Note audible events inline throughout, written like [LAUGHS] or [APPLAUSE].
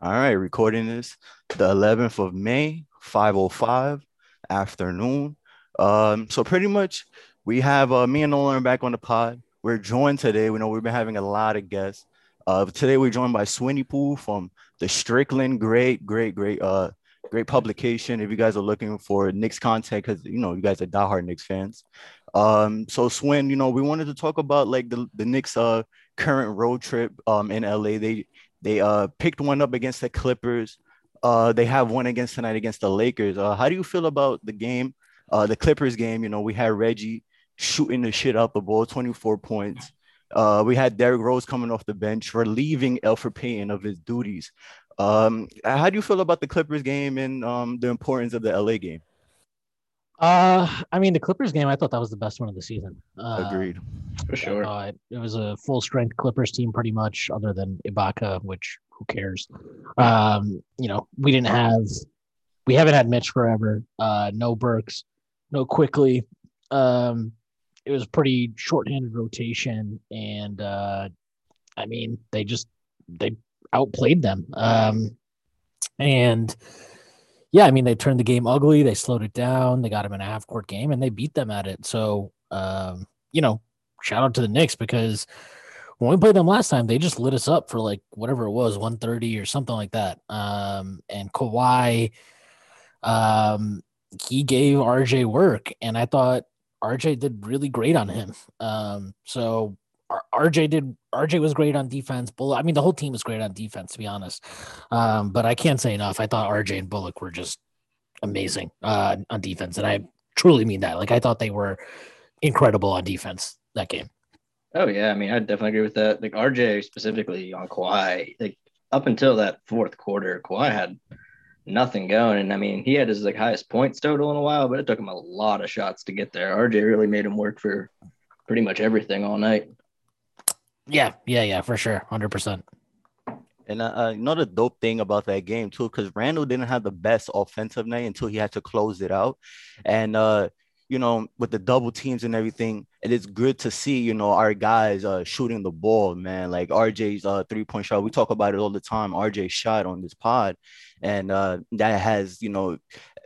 All right, recording this the 11th of May, 5:05 afternoon. Um, so pretty much we have uh, me and Nolan back on the pod. We're joined today. We know we've been having a lot of guests. Uh, today we're joined by Shwinnypooh from the Strickland. Great, great, great, uh, great publication. If you guys are looking for Knicks content, because you know you guys are diehard Knicks fans. Um, so Shwin, you know, we wanted to talk about like the the Knicks uh current road trip um in LA. They they uh picked one up against the Clippers. Uh, they have one against tonight against the Lakers. Uh, how do you feel about the game? Uh, the Clippers game. You know, we had Reggie shooting the shit out the ball, 24 points. Uh, we had Derrick Rose coming off the bench, relieving Elfrid Payton of his duties. Um, how do you feel about the Clippers game and um, the importance of the LA game? Uh, I mean, the Clippers game, I thought that was the best one of the season. Uh, Agreed, for sure. it, it was a full strength Clippers team, pretty much, other than Ibaka, which who cares? Um, you know, we didn't have, we haven't had Mitch forever. Uh, no Burks, no Quickley. Um, it was a pretty shorthanded rotation, and uh, I mean, they just they outplayed them. Um, and yeah, I mean, they turned the game ugly. They slowed it down. They got them in a half court game and they beat them at it. So, um, you know, shout out to the Knicks because when we played them last time, they just lit us up for like whatever it was, 130 or something like that. Um, and Kawhi, um, he gave RJ work, and I thought RJ did really great on him. Um, so RJ did RJ was great on defense. Bullock, I mean, the whole team was great on defense, to be honest. Um, but I can't say enough. I thought RJ and Bullock were just amazing uh, on defense, and I truly mean that. Like I thought they were incredible on defense that game. Oh yeah, I mean, I definitely agree with that. Like RJ specifically on Kawhi, like up until that fourth quarter, Kawhi had nothing going, and I mean, he had his like highest points total in a while, but it took him a lot of shots to get there. RJ really made him work for pretty much everything all night. Yeah, yeah, yeah, for sure, hundred percent. And uh, uh, another dope thing about that game too, because Randle didn't have the best offensive night until he had to close it out, and uh, you know, with the double teams and everything, it is good to see, you know, our guys uh, shooting the ball, man. Like RJ's uh, three point shot, we talk about it all the time. RJ shot on this pod, and uh, that has, you know,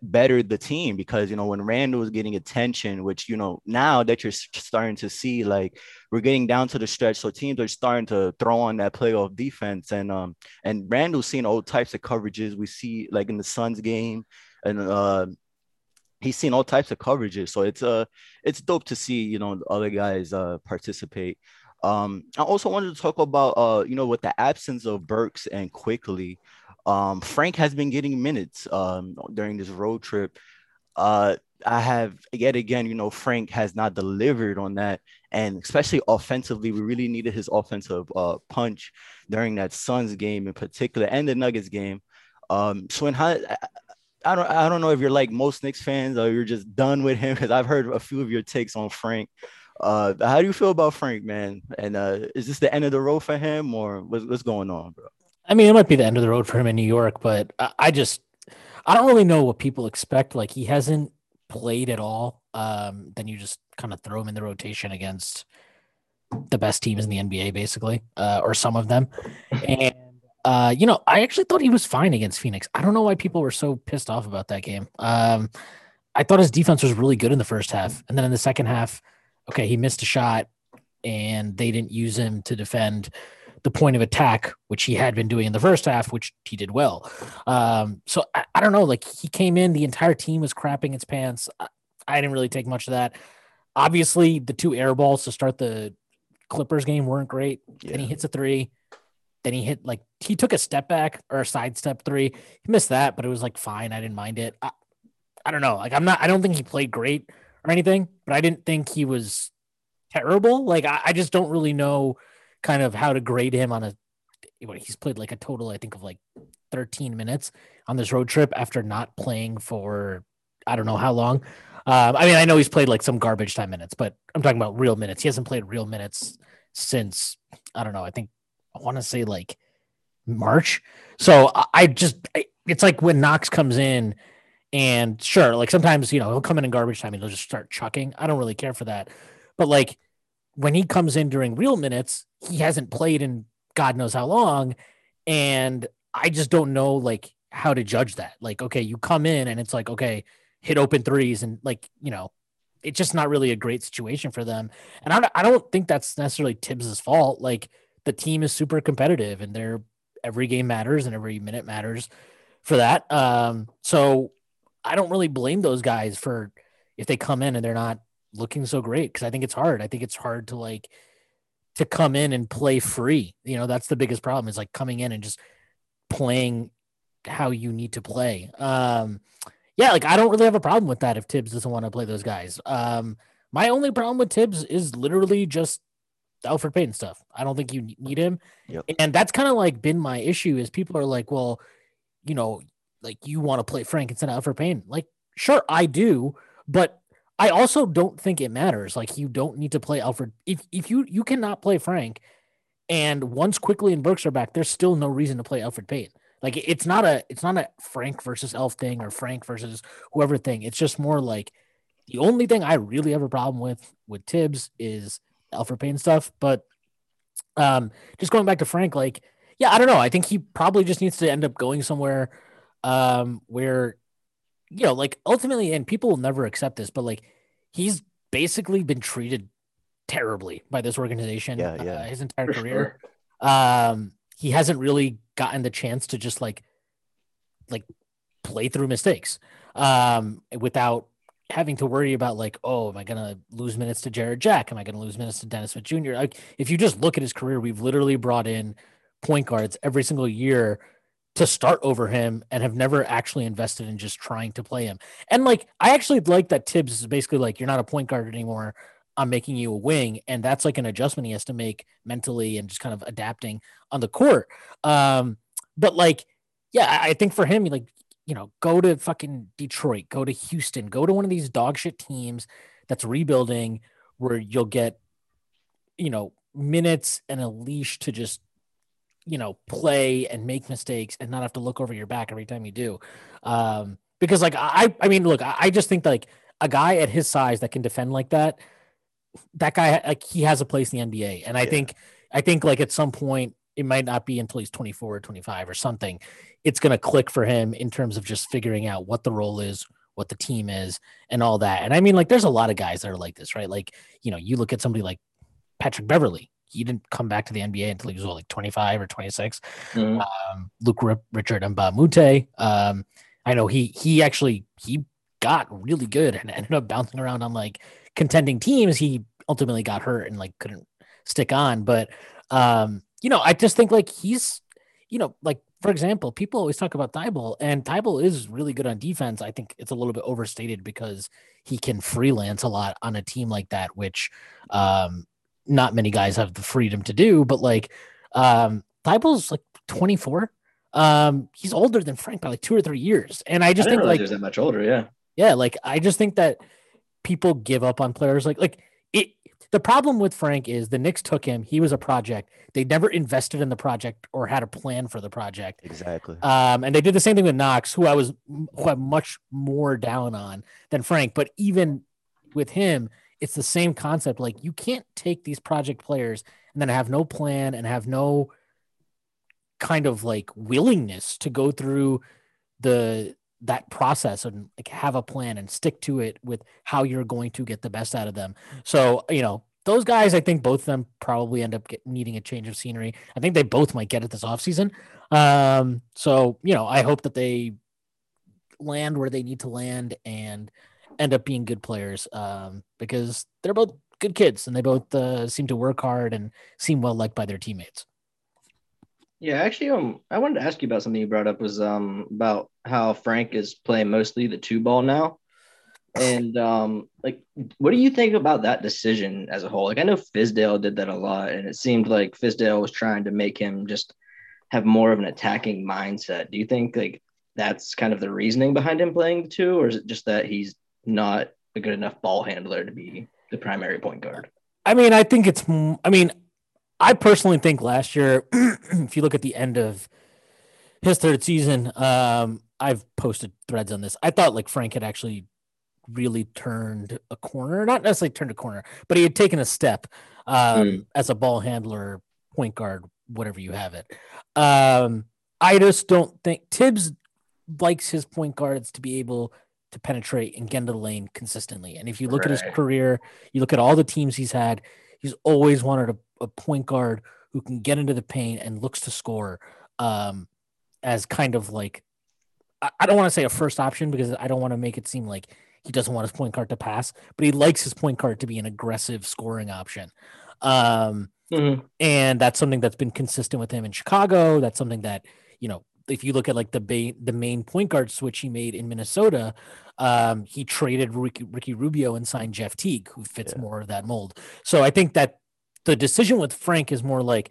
bettered the team because you know when Randle was getting attention, which you know now that you're starting to see, like we're getting down to the stretch, so teams are starting to throw on that playoff defense, and um and Randle's seeing all types of coverages. We see like in the Suns game, and uh he's seen all types of coverages. So it's uh it's dope to see you know other guys uh participate. Um, I also wanted to talk about uh you know with the absence of Burks and Quickley, um, Frank has been getting minutes um, during this road trip. Uh, I have yet again, you know, Frank has not delivered on that, and especially offensively, we really needed his offensive uh, punch during that Suns game in particular, and the Nuggets game. Um, so in how I don't I don't know if you're like most Knicks fans or you're just done with him because I've heard a few of your takes on Frank. Uh, how do you feel about Frank, man? And uh, is this the end of the road for him, or what's, what's going on, bro? I mean, it might be the end of the road for him in New York, but I, I just I don't really know what people expect. Like he hasn't played at all. Um, then you just kind of throw him in the rotation against the best teams in the NBA, basically, uh, or some of them. [LAUGHS] And uh, you know, I actually thought he was fine against Phoenix. I don't know why people were so pissed off about that game. Um, I thought his defense was really good in the first half, and then in the second half, okay, he missed a shot, and they didn't use him to defend the point of attack, which he had been doing in the first half, which he did well. Um, so I, I, don't know. Like he came in, the entire team was crapping its pants. I, I didn't really take much of that. Obviously, the two air balls to start the Clippers game weren't great. Yeah. Then he hits a three. Then he hit like he took a step back or a sidestep three. He missed that, but it was like fine. I didn't mind it. I, I don't know. Like I'm not. I don't think he played great or anything, but I didn't think he was terrible. Like I, I just don't really know kind of how to grade him on a what he's played like a total I think of like 13 minutes on this road trip after not playing for I don't know how long. Um, I mean, I know he's played like some garbage time minutes, but I'm talking about real minutes. He hasn't played real minutes since I don't know. I think I want to say like March. So I just it's like when Knox comes in and sure, like sometimes you know he'll come in in garbage time and he'll just start chucking. I don't really care for that, but like when he comes in during real minutes, he hasn't played in God knows how long. And I just don't know like how to judge that. Like, okay, you come in and it's like, okay, hit open threes and like, you know, it's just not really a great situation for them. And I, I don't think that's necessarily Tibbs's fault. Like the team is super competitive and they're every game matters and every minute matters for that. Um, so I don't really blame those guys for if they come in and they're not looking so great because I think it's hard. I think it's hard to like to come in and play free. You know, that's the biggest problem is like coming in and just playing how you need to play. Um, yeah, like I don't really have a problem with that if Tibbs doesn't want to play those guys. Um, my only problem with Tibbs is literally just Elfrid Payton stuff. I don't think you need him. Yep. And that's kind of like been my issue is people are like, well, you know, like you want to play Frank instead of Elfrid Payton. Like, sure, I do, but I also don't think it matters. Like you don't need to play Elfrid If if you you cannot play Frank, and once Quickley and Burks are back, there's still no reason to play Elfrid Payton. Like it's not a it's not a Frank versus Elf thing or Frank versus whoever thing. It's just more like the only thing I really have a problem with with Tibbs is Elfrid Payton stuff. But um, just going back to Frank, like yeah, I don't know. I think he probably just needs to end up going somewhere um, where you know, like ultimately, and people will never accept this, but like he's basically been treated terribly by this organization Yeah, yeah. uh, his entire For career. Um, he hasn't really gotten the chance to just like like play through mistakes um without having to worry about like oh am i gonna lose minutes to jarrett jack? Am i gonna lose minutes to dennis smith jr like if you just look at his career we've literally brought in point guards every single year to start over him and have never actually invested in just trying to play him. And like i actually like that tibbs is basically like you're not a point guard anymore. I'm making you a wing. And that's like an adjustment he has to make mentally and just kind of adapting on the court. Um but like yeah i I think for him like you know go to fucking detroit go to houston go to one of these dog shit teams that's rebuilding where you'll get you know minutes and a leash to just you know play and make mistakes and not have to look over your back every time you do um because like i i mean look i, I just think like a guy at his size that can defend like that that guy like he has a place in the nba and i Yeah. think i think like at some point it might not be until he's 24 or 25 or something it's going to click for him in terms of just figuring out what the role is what the team is and all that and i mean like there's a lot of guys that are like this right like you know you look at somebody like patrick beverley he didn't come back to the nba until he was what, like 25 or 26 Mhm. um, Luke Rip, Richard Mbah a Moute. Um, I know he he actually he got really good and [LAUGHS] ended up bouncing around on like contending teams. He ultimately got hurt and like couldn't stick on. But um, you know, I just think like he's you know like for example, people always talk about Thybulle, and Thybulle is really good on defense. I think it's a little bit overstated because he can freelance a lot on a team like that, which um, not many guys have the freedom to do. But like um, Thybulle's like 24. Um, he's older than Frank by like two or three years. And I I just didn't think like that much older. Yeah. yeah, like I just think that people give up on players like like the problem with Frank is the Knicks took him, he was a project. They never invested in the project or had a plan for the project. Exactly. Um, and they did the same thing with Knox, who I was who I'm much more down on than Frank. But even with him, it's the same concept. Like you can't take these project players and then have no plan and have no kind of like willingness to go through the that process and like have a plan and stick to it with how you're going to get the best out of them. So, you know, those guys, I think both of them probably end up get, needing a change of scenery. I think they both might get it this offseason. Um, so, you know, I hope that they land where they need to land and end up being good players um, because they're both good kids and they both uh, seem to work hard and seem well liked by their teammates. Yeah, actually, um, I wanted to ask you about something you brought up was um about how Frank is playing mostly the two ball now, and um, like, what do you think about that decision as a whole? Like, I know Fizdale did that a lot, and it seemed like Fizdale was trying to make him just have more of an attacking mindset. Do you think like that's kind of the reasoning behind him playing the two, or is it just that he's not a good enough ball handler to be the primary point guard? I mean, I think it's. I mean, I personally think last year, [CLEARS THROAT] if you look at the end of his third season, um, I've posted threads on this. I thought like Frank had actually really turned a corner, not necessarily turned a corner, but he had taken a step um, Mm. as a ball handler, point guard, whatever you have it. Um, I just don't think Tibbs likes his point guards to be able to penetrate and get into the lane consistently. And if you look right. at his career, you look at all the teams he's had, he's always wanted a, a point guard who can get into the paint and looks to score um, as kind of like, I, don't want to say a first option because I don't want to make it seem like he doesn't want his point guard to pass, but he likes his point guard to be an aggressive scoring option. Um, mm-hmm. And that's something that's been consistent with him in Chicago. That's something that, you know, if you look at like the ba- the main point guard switch he made in Minnesota, um, he traded Ricky, Ricky, Rubio and signed Jeff Teague, who fits yeah. more of that mold. So I think that the decision with Frank is more like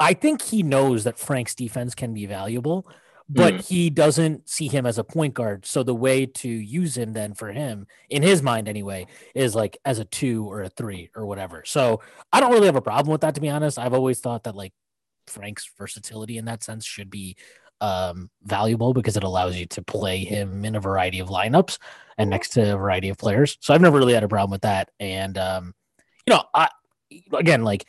I think he knows that Frank's defense can be valuable, but mm. he doesn't see him as a point guard. So the way to use him then for him, in his mind anyway, is like as a two or a three or whatever. So I don't really have a problem with that, to be honest. I've always thought that like Frank's versatility in that sense should be um, valuable because it allows you to play him in a variety of lineups and next to a variety of players. So I've never really had a problem with that. And um, you know, I again like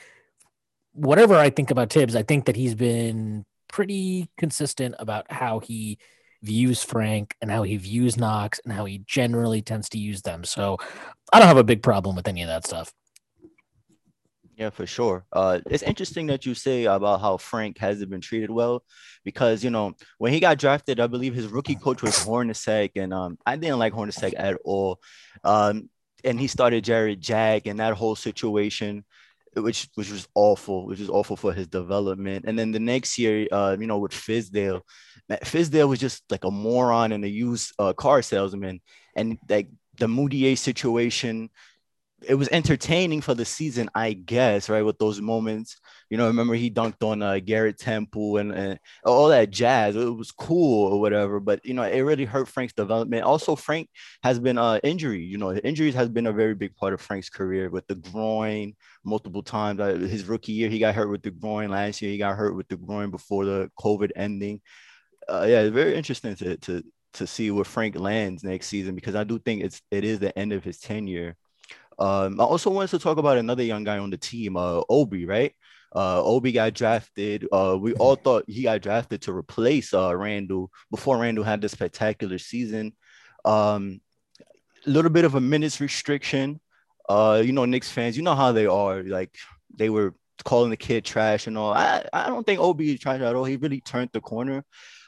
whatever I think about Tibbs, I think that he's been pretty consistent about how he views Frank and how he views Knox and how he generally tends to use them. So I don't have a big problem with any of that stuff. Yeah, for sure. Uh, it's interesting that you say about how Frank hasn't been treated well, because you know when he got drafted, I believe his rookie coach was Hornacek, and um, I didn't like Hornacek at all. Um, and he started Jarrett Jack and that whole situation, which which was awful, which was awful for his development. And then the next year, uh, you know, with Fizdale, Fizdale was just like a moron and a used uh, car salesman, and like the Mudiay situation it was entertaining for the season, I guess, right? With those moments, you know, remember he dunked on uh, Garrett Temple and, and all that jazz. It was cool or whatever, but you know, it really hurt Frank's development. Also, Frank has been uh injury. You know, injuries has been a very big part of Frank's career with the groin multiple times. Uh, his rookie year, he got hurt with the groin. Last year, he got hurt with the groin before the COVID ending. Uh, yeah, it's very interesting to to to see where Frank lands next season because I do think it's it is the end of his tenure um, I also wanted to talk about another young guy on the team, uh, Obi, right? Uh, Obi got drafted. Uh, we all thought he got drafted to replace uh, Randle before Randle had this spectacular season. Um, a little bit of a minutes restriction. Uh, you know, Knicks fans, you know how they are. Like they were calling the kid trash and all. I, I don't think Obi is trash at all. He really turned the corner.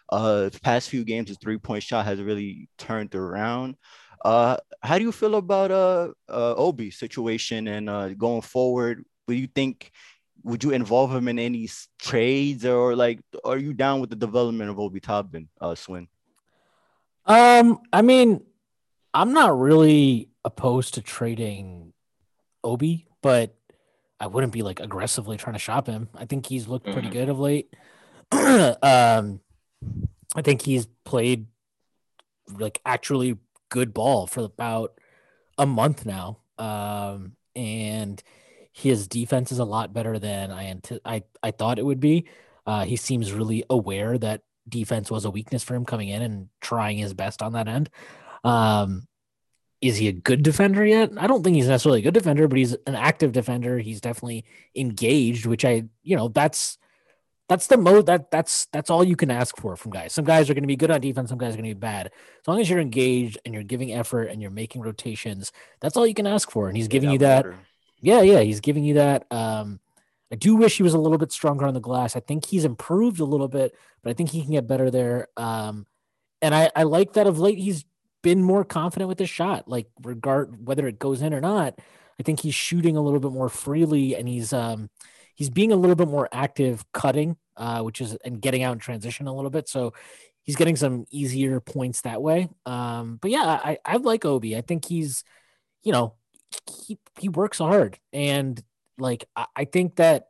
Uh, the past few games, his three point shot has really turned around. Uh, how do you feel about uh, uh Obi situation and uh, going forward? Would you think would you involve him in any trades or like are you down with the development of Obi Toppin, uh, Shwin? Um, I mean, I'm not really opposed to trading Obi, but I wouldn't be like aggressively trying to shop him. I think he's looked pretty mm-hmm. good of late. [CLEARS THROAT] um, I think he's played like actually good ball for about a month now. Um, and his defense is a lot better than I ant- I, I thought it would be. Uh, he seems really aware that defense was a weakness for him coming in and trying his best on that end. Um, is he a good defender yet? I don't think he's necessarily a good defender, but he's an active defender. He's definitely engaged, which I, you know, that's that's the mode that that's that's all you can ask for from guys. Some guys are going to be good on defense, some guys are going to be bad. As long as you're engaged and you're giving effort and you're making rotations, that's all you can ask for. And he's giving you that. Yeah, yeah, he's giving you that. Um, I do wish he was a little bit stronger on the glass. I think he's improved a little bit, but I think he can get better there. Um, and I, I like that of late he's been more confident with his shot, like regard whether it goes in or not. I think he's shooting a little bit more freely and he's um he's being a little bit more active cutting, uh, which is and getting out in transition a little bit. So he's getting some easier points that way. Um, but yeah, I, I like Obi. I think he's, you know, he, he works hard. And like, I, I think that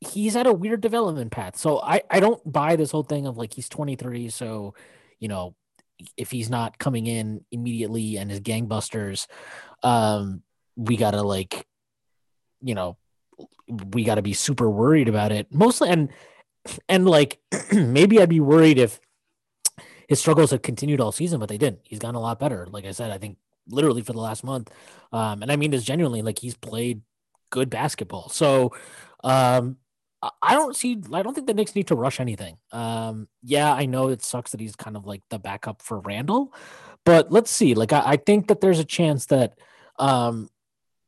he's at a weird development path. So I, I don't buy this whole thing of like, he's 23. So, you know, if he's not coming in immediately and his gangbusters, um, we gotta like, you know, we got to be super worried about it. Mostly, and and like [CLEARS THROAT] maybe I'd be worried if his struggles had continued all season, but they didn't. He's gotten a lot better. Like I said, I think literally for the last month, um, and I mean this genuinely. Like he's played good basketball. So um, I don't see. I don't think the Knicks need to rush anything. Um, yeah, I know it sucks that he's kind of like the backup for Randle, but let's see. Like, I, I think that there's a chance that, um,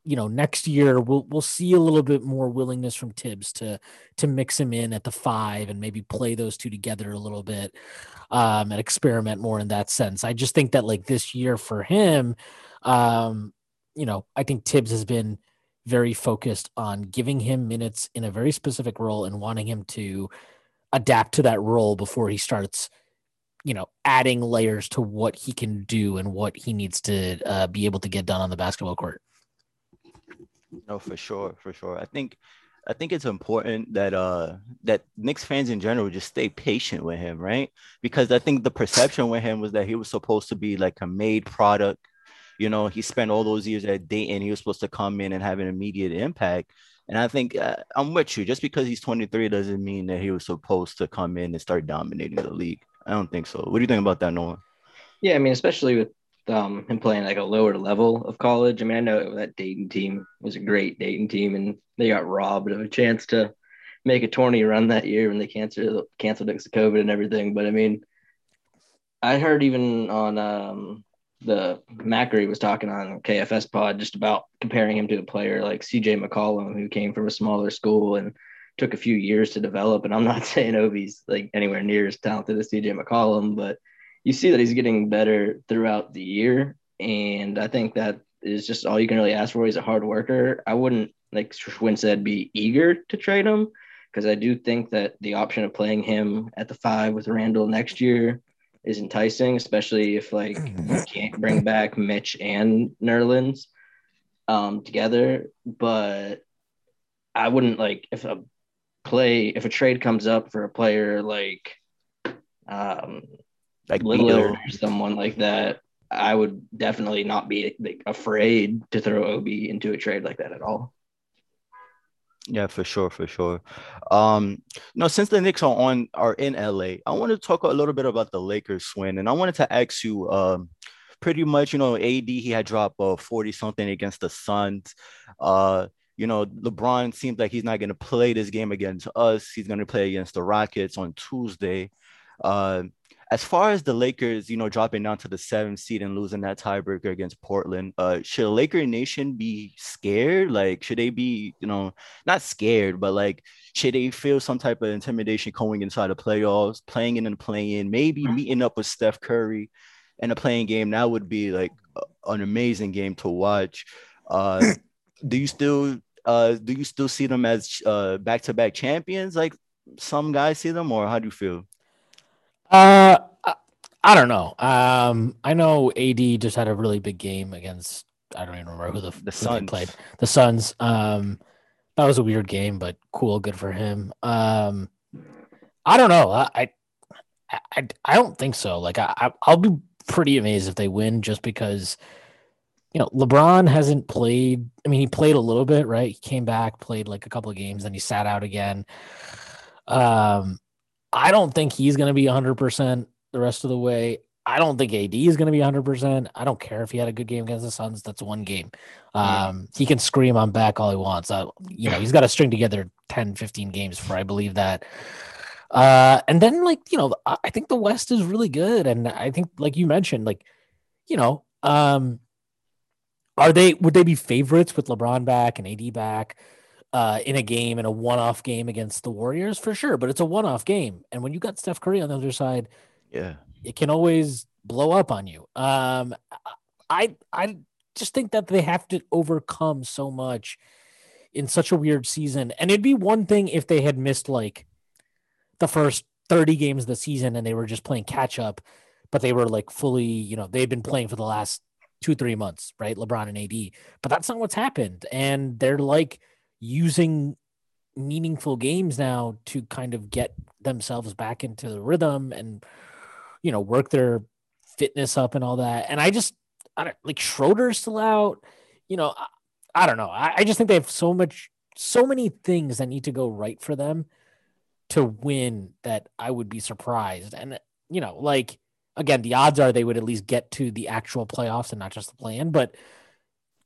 you know, next year we'll we'll see a little bit more willingness from Tibbs to to mix him in at the five and maybe play those two together a little bit, um, and experiment more in that sense. I just think that like this year for him, um, you know, I think Tibbs has been very focused on giving him minutes in a very specific role and wanting him to adapt to that role before he starts you know adding layers to what he can do and what he needs to uh, be able to get done on the basketball court no for sure for sure i think i think it's important that uh that Knicks fans in general just stay patient with him right because i think the perception with him was that he was supposed to be like a made product you know, he spent all those years at Dayton. He was supposed to come in and have an immediate impact. And I think uh, I'm with you. Just because he's 23 doesn't mean that he was supposed to come in and start dominating the league. I don't think so. What do you think about that, Nolan? Yeah, I mean, especially with um, him playing like a lower level of college. I mean, I know that Dayton team was a great Dayton team, and they got robbed of a chance to make a tourney run that year when they canceled canceled because of COVID and everything. But I mean, I heard even on um, the Macri was talking on KFS pod just about comparing him to a player like CJ McCollum, who came from a smaller school and took a few years to develop. And I'm not [LAUGHS] saying Obi's like anywhere near as talented as CJ McCollum, but you see that he's getting better throughout the year. And I think that is just all you can really ask for. He's a hard worker. I wouldn't, like Shwin said, be eager to trade him because I do think that the option of playing him at the five with Randle next year is enticing, especially if like you [LAUGHS] can't bring back Mitch and Nerlens um, together. But I wouldn't like if a play if a trade comes up for a player like um like Lillard or someone like that. I would definitely not be like, afraid to throw Obi into a trade like that at all. Yeah, for sure, for sure. Um, no, since the Knicks are on are in LA, I want to talk a little bit about the Lakers swing, and I wanted to ask you, um, pretty much, you know, AD he had dropped uh, 40 something against the Suns. Uh, you know, LeBron seems like he's not going to play this game against us. He's going to play against the Rockets on Tuesday. Uh, as far as the Lakers, you know, dropping down to the seventh seed and losing that tiebreaker against Portland, uh, should Laker Nation be scared? Like, should they be, you know, not scared, but like, should they feel some type of intimidation going inside the playoffs, playing in and playing, maybe mm-hmm. meeting up with Steph Curry in a play-in game? That would be like an amazing game to watch. Uh, [CLEARS THROAT] do you still, uh, do you still see them as uh back-to-back champions, like some guys see them, or how do you feel? Uh, I, don't know. Um, I know AD just had a really big game against. I don't even remember who the the Suns played. The Suns. Um, that was a weird game, but cool, good for him. Um, I don't know. I, I, I, I don't think so. Like I, I'll be pretty amazed if they win, just because you know, LeBron hasn't played. I mean, he played a little bit, right? He came back, played like a couple of games, then he sat out again. Um, I don't think he's going to be 100% the rest of the way. I don't think AD is going to be 100%. I don't care if he had a good game against the Suns. That's one game. Um, he can scream on back all he wants. I, you know, he's got to string together 10, 15 games for I believe that. Uh, and then, like, you know, I think the West is really good. And I think, like you mentioned, like, you know, um, are they, would they be favorites with LeBron back and AD back? Uh, in a game in a one-off game against the Warriors for sure, but it's a one-off game, and when you got Steph Curry on the other side, yeah, it can always blow up on you. Um, I I just think that they have to overcome so much in such a weird season, and it'd be one thing if they had missed like the first 30 games of the season and they were just playing catch up, but they were like fully, you know, they've been playing for the last two, three months, right? LeBron and AD. But that's not what's happened. And they're like using meaningful games now to kind of get themselves back into the rhythm and you know work their fitness up and all that. And I just I don't like Schroeder's still out. You know, I, I don't know. I, I just think they have so much so many things that need to go right for them to win that I would be surprised. And you know, like again, the odds are they would at least get to the actual playoffs and not just the plan. But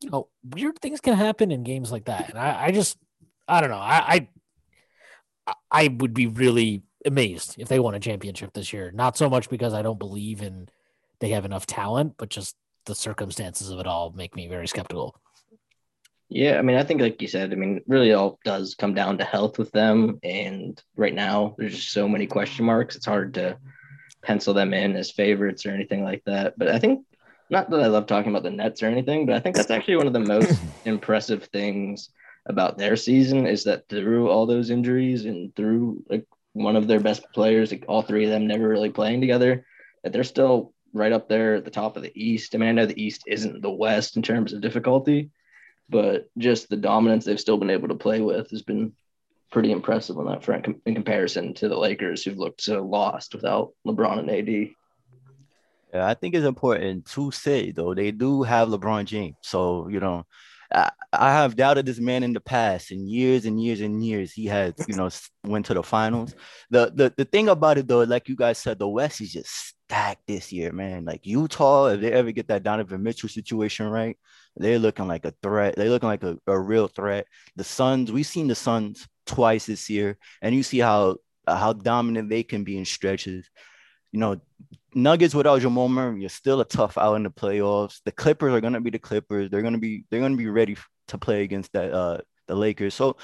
you know, weird things can happen in games like that. And I, I just, I don't know. I, I, I would be really amazed if they won a championship this year. Not so much because I don't believe in they have enough talent, but just the circumstances of it all make me very skeptical. Yeah, I mean, I think like you said, I mean, really all does come down to health with them. And right now, there's just so many question marks. It's hard to pencil them in as favorites or anything like that. But I think not that I love talking about the Nets or anything, but I think that's actually one of the most [LAUGHS] impressive things about their season is that through all those injuries and through like one of their best players, like all three of them never really playing together, that they're still right up there at the top of the East. I mean, I know the East isn't the West in terms of difficulty, but just the dominance they've still been able to play with has been pretty impressive on that front in comparison to the Lakers, who've looked so lost without LeBron and AD. Yeah, I think it's important to say though they do have LeBron James, so you know I, I have doubted this man in the past, in years and years and years. He has you know, went to the finals. The, the the thing about it though, like you guys said, the West is just stacked this year, man. Like Utah, if they ever get that Donovan Mitchell situation right, they're looking like a threat. They're looking like a, a real threat. The Suns, we've seen the Suns twice this year, and you see how how dominant they can be in stretches. You know, Nuggets without Jamal Murray, you're still a tough out in the playoffs. The Clippers are gonna be the Clippers. They're gonna be they're gonna be ready to play against that uh the Lakers. So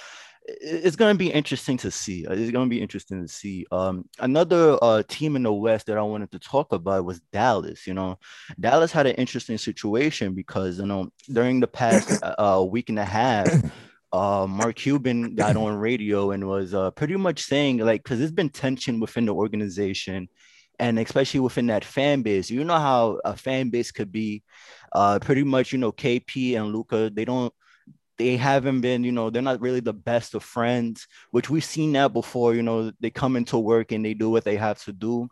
it's gonna be interesting to see. It's gonna be interesting to see. Um, another uh team in the West that I wanted to talk about was Dallas. You know, Dallas had an interesting situation because you know during the past [COUGHS] uh week and a half. Uh, Mark Cuban got on radio and was uh, pretty much saying like because there's been tension within the organization and especially within that fan base. You know how a fan base could be. Uh, pretty much, you know, KP and Luka, they don't, they haven't been, you know, they're not really the best of friends, which we've seen that before. You know, they come into work and they do what they have to do.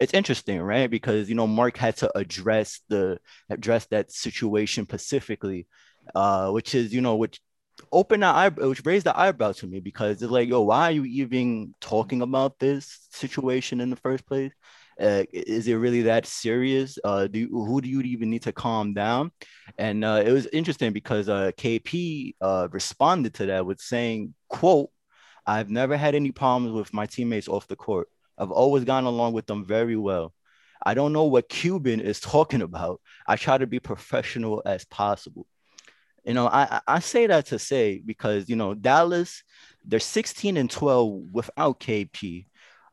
It's interesting, right? Because you know, Mark had to address the address that situation specifically, uh, which is, you know, which open the eyebrow, which raised the eyebrow to me because it's like, yo, why are you even talking about this situation in the first place? Uh, is it really that serious? Uh, do who do you even need to calm down? And uh, it was interesting because uh, KP uh, responded to that with saying, "quote I've never had any problems with my teammates off the court. I've always gone along with them very well. I don't know what Cuban is talking about. I try to be professional as possible." You know, I I say that to say because you know Dallas, they're 16 and 12 without KP.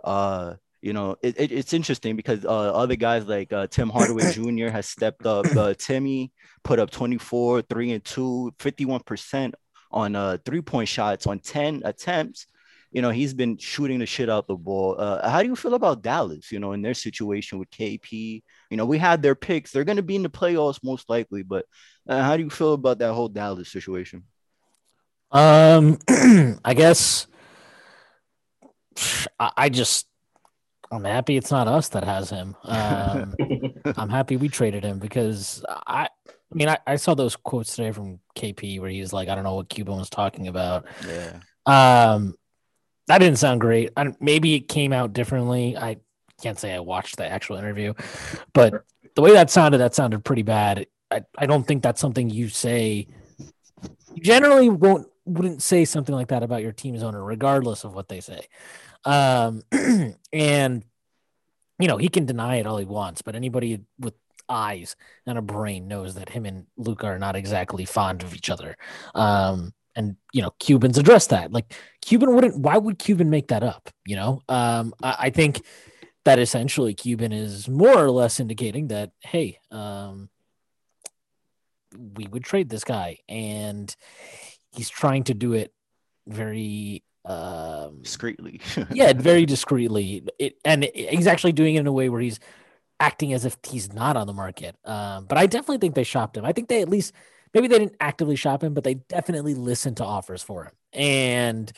Uh, you know, it, it, it's interesting because uh, other guys like uh, Tim Hardaway [LAUGHS] Jr. has stepped up. Uh, Timmy put up 24, 3 and 2, 51% on uh, three point shots on 10 attempts. You know, he's been shooting the shit out the ball. Uh, how do you feel about Dallas, you know, in their situation with KP? You know, we had their picks. They're going to be in the playoffs most likely, but uh, how do you feel about that whole Dallas situation? Um, [CLEARS THROAT] I guess I just I'm happy it's not us that has him. Um, [LAUGHS] I'm happy we traded him because I, I mean, I, I, saw those quotes today from KP where he's like, I don't know what Cuban was talking about. Yeah. Um, that didn't sound great. I, maybe it came out differently. I can't say I watched the actual interview, but the way that sounded, that sounded pretty bad. I, I don't think that's something you say. You generally won't wouldn't say something like that about your team's owner, regardless of what they say. Um, [CLEARS THROAT] and you know, he can deny it all he wants, but anybody with eyes and a brain knows that him and Luka are not exactly fond of each other. Um, and you know, Cubans address that. Like Cuban wouldn't. Why would Cuban make that up? You know, um, I, I think that essentially Cuban is more or less indicating that hey, um, we would trade this guy, and he's trying to do it very um discreetly. [LAUGHS] yeah very discreetly. It, and he's actually doing it in a way where he's acting as if he's not on the market. Um but i definitely think they shopped him. I think they at least maybe they didn't actively shop him but they definitely listened to offers for him. And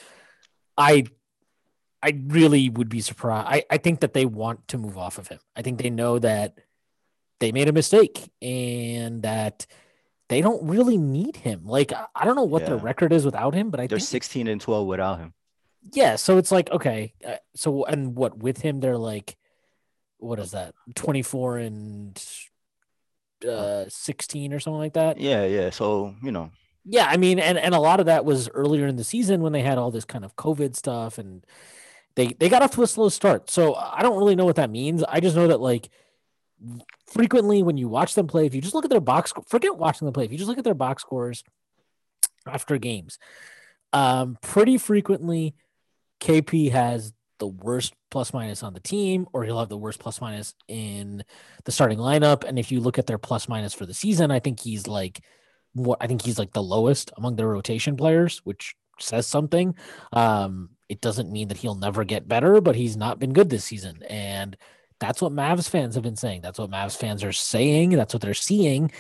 i i really would be surprised. I i think that they want to move off of him. I think they know that they made a mistake and that they don't really need him. Like I don't know what yeah. their record is without him, but I they're think 16 and 12 without him. Yeah, so it's like okay, uh, so and what with him they're like, what is that? 24 and uh 16 or something like that. Yeah, yeah. So you know, Yeah, I mean, and and a lot of that was earlier in the season when they had all this kind of COVID stuff, and they they got off to a slow start. So I don't really know what that means. I just know that like frequently when you watch them play, if you just look at their box, forget watching them play. If you just look at their box scores after games, um, pretty frequently KP has the worst plus minus on the team, or he'll have the worst plus minus in the starting lineup. And if you look at their plus minus for the season, I think he's like what I think he's like the lowest among the rotation players, which says something. Um, it doesn't mean that he'll never get better, but he's not been good this season. And that's what Mavs fans have been saying. That's what Mavs fans are saying. That's what they're seeing.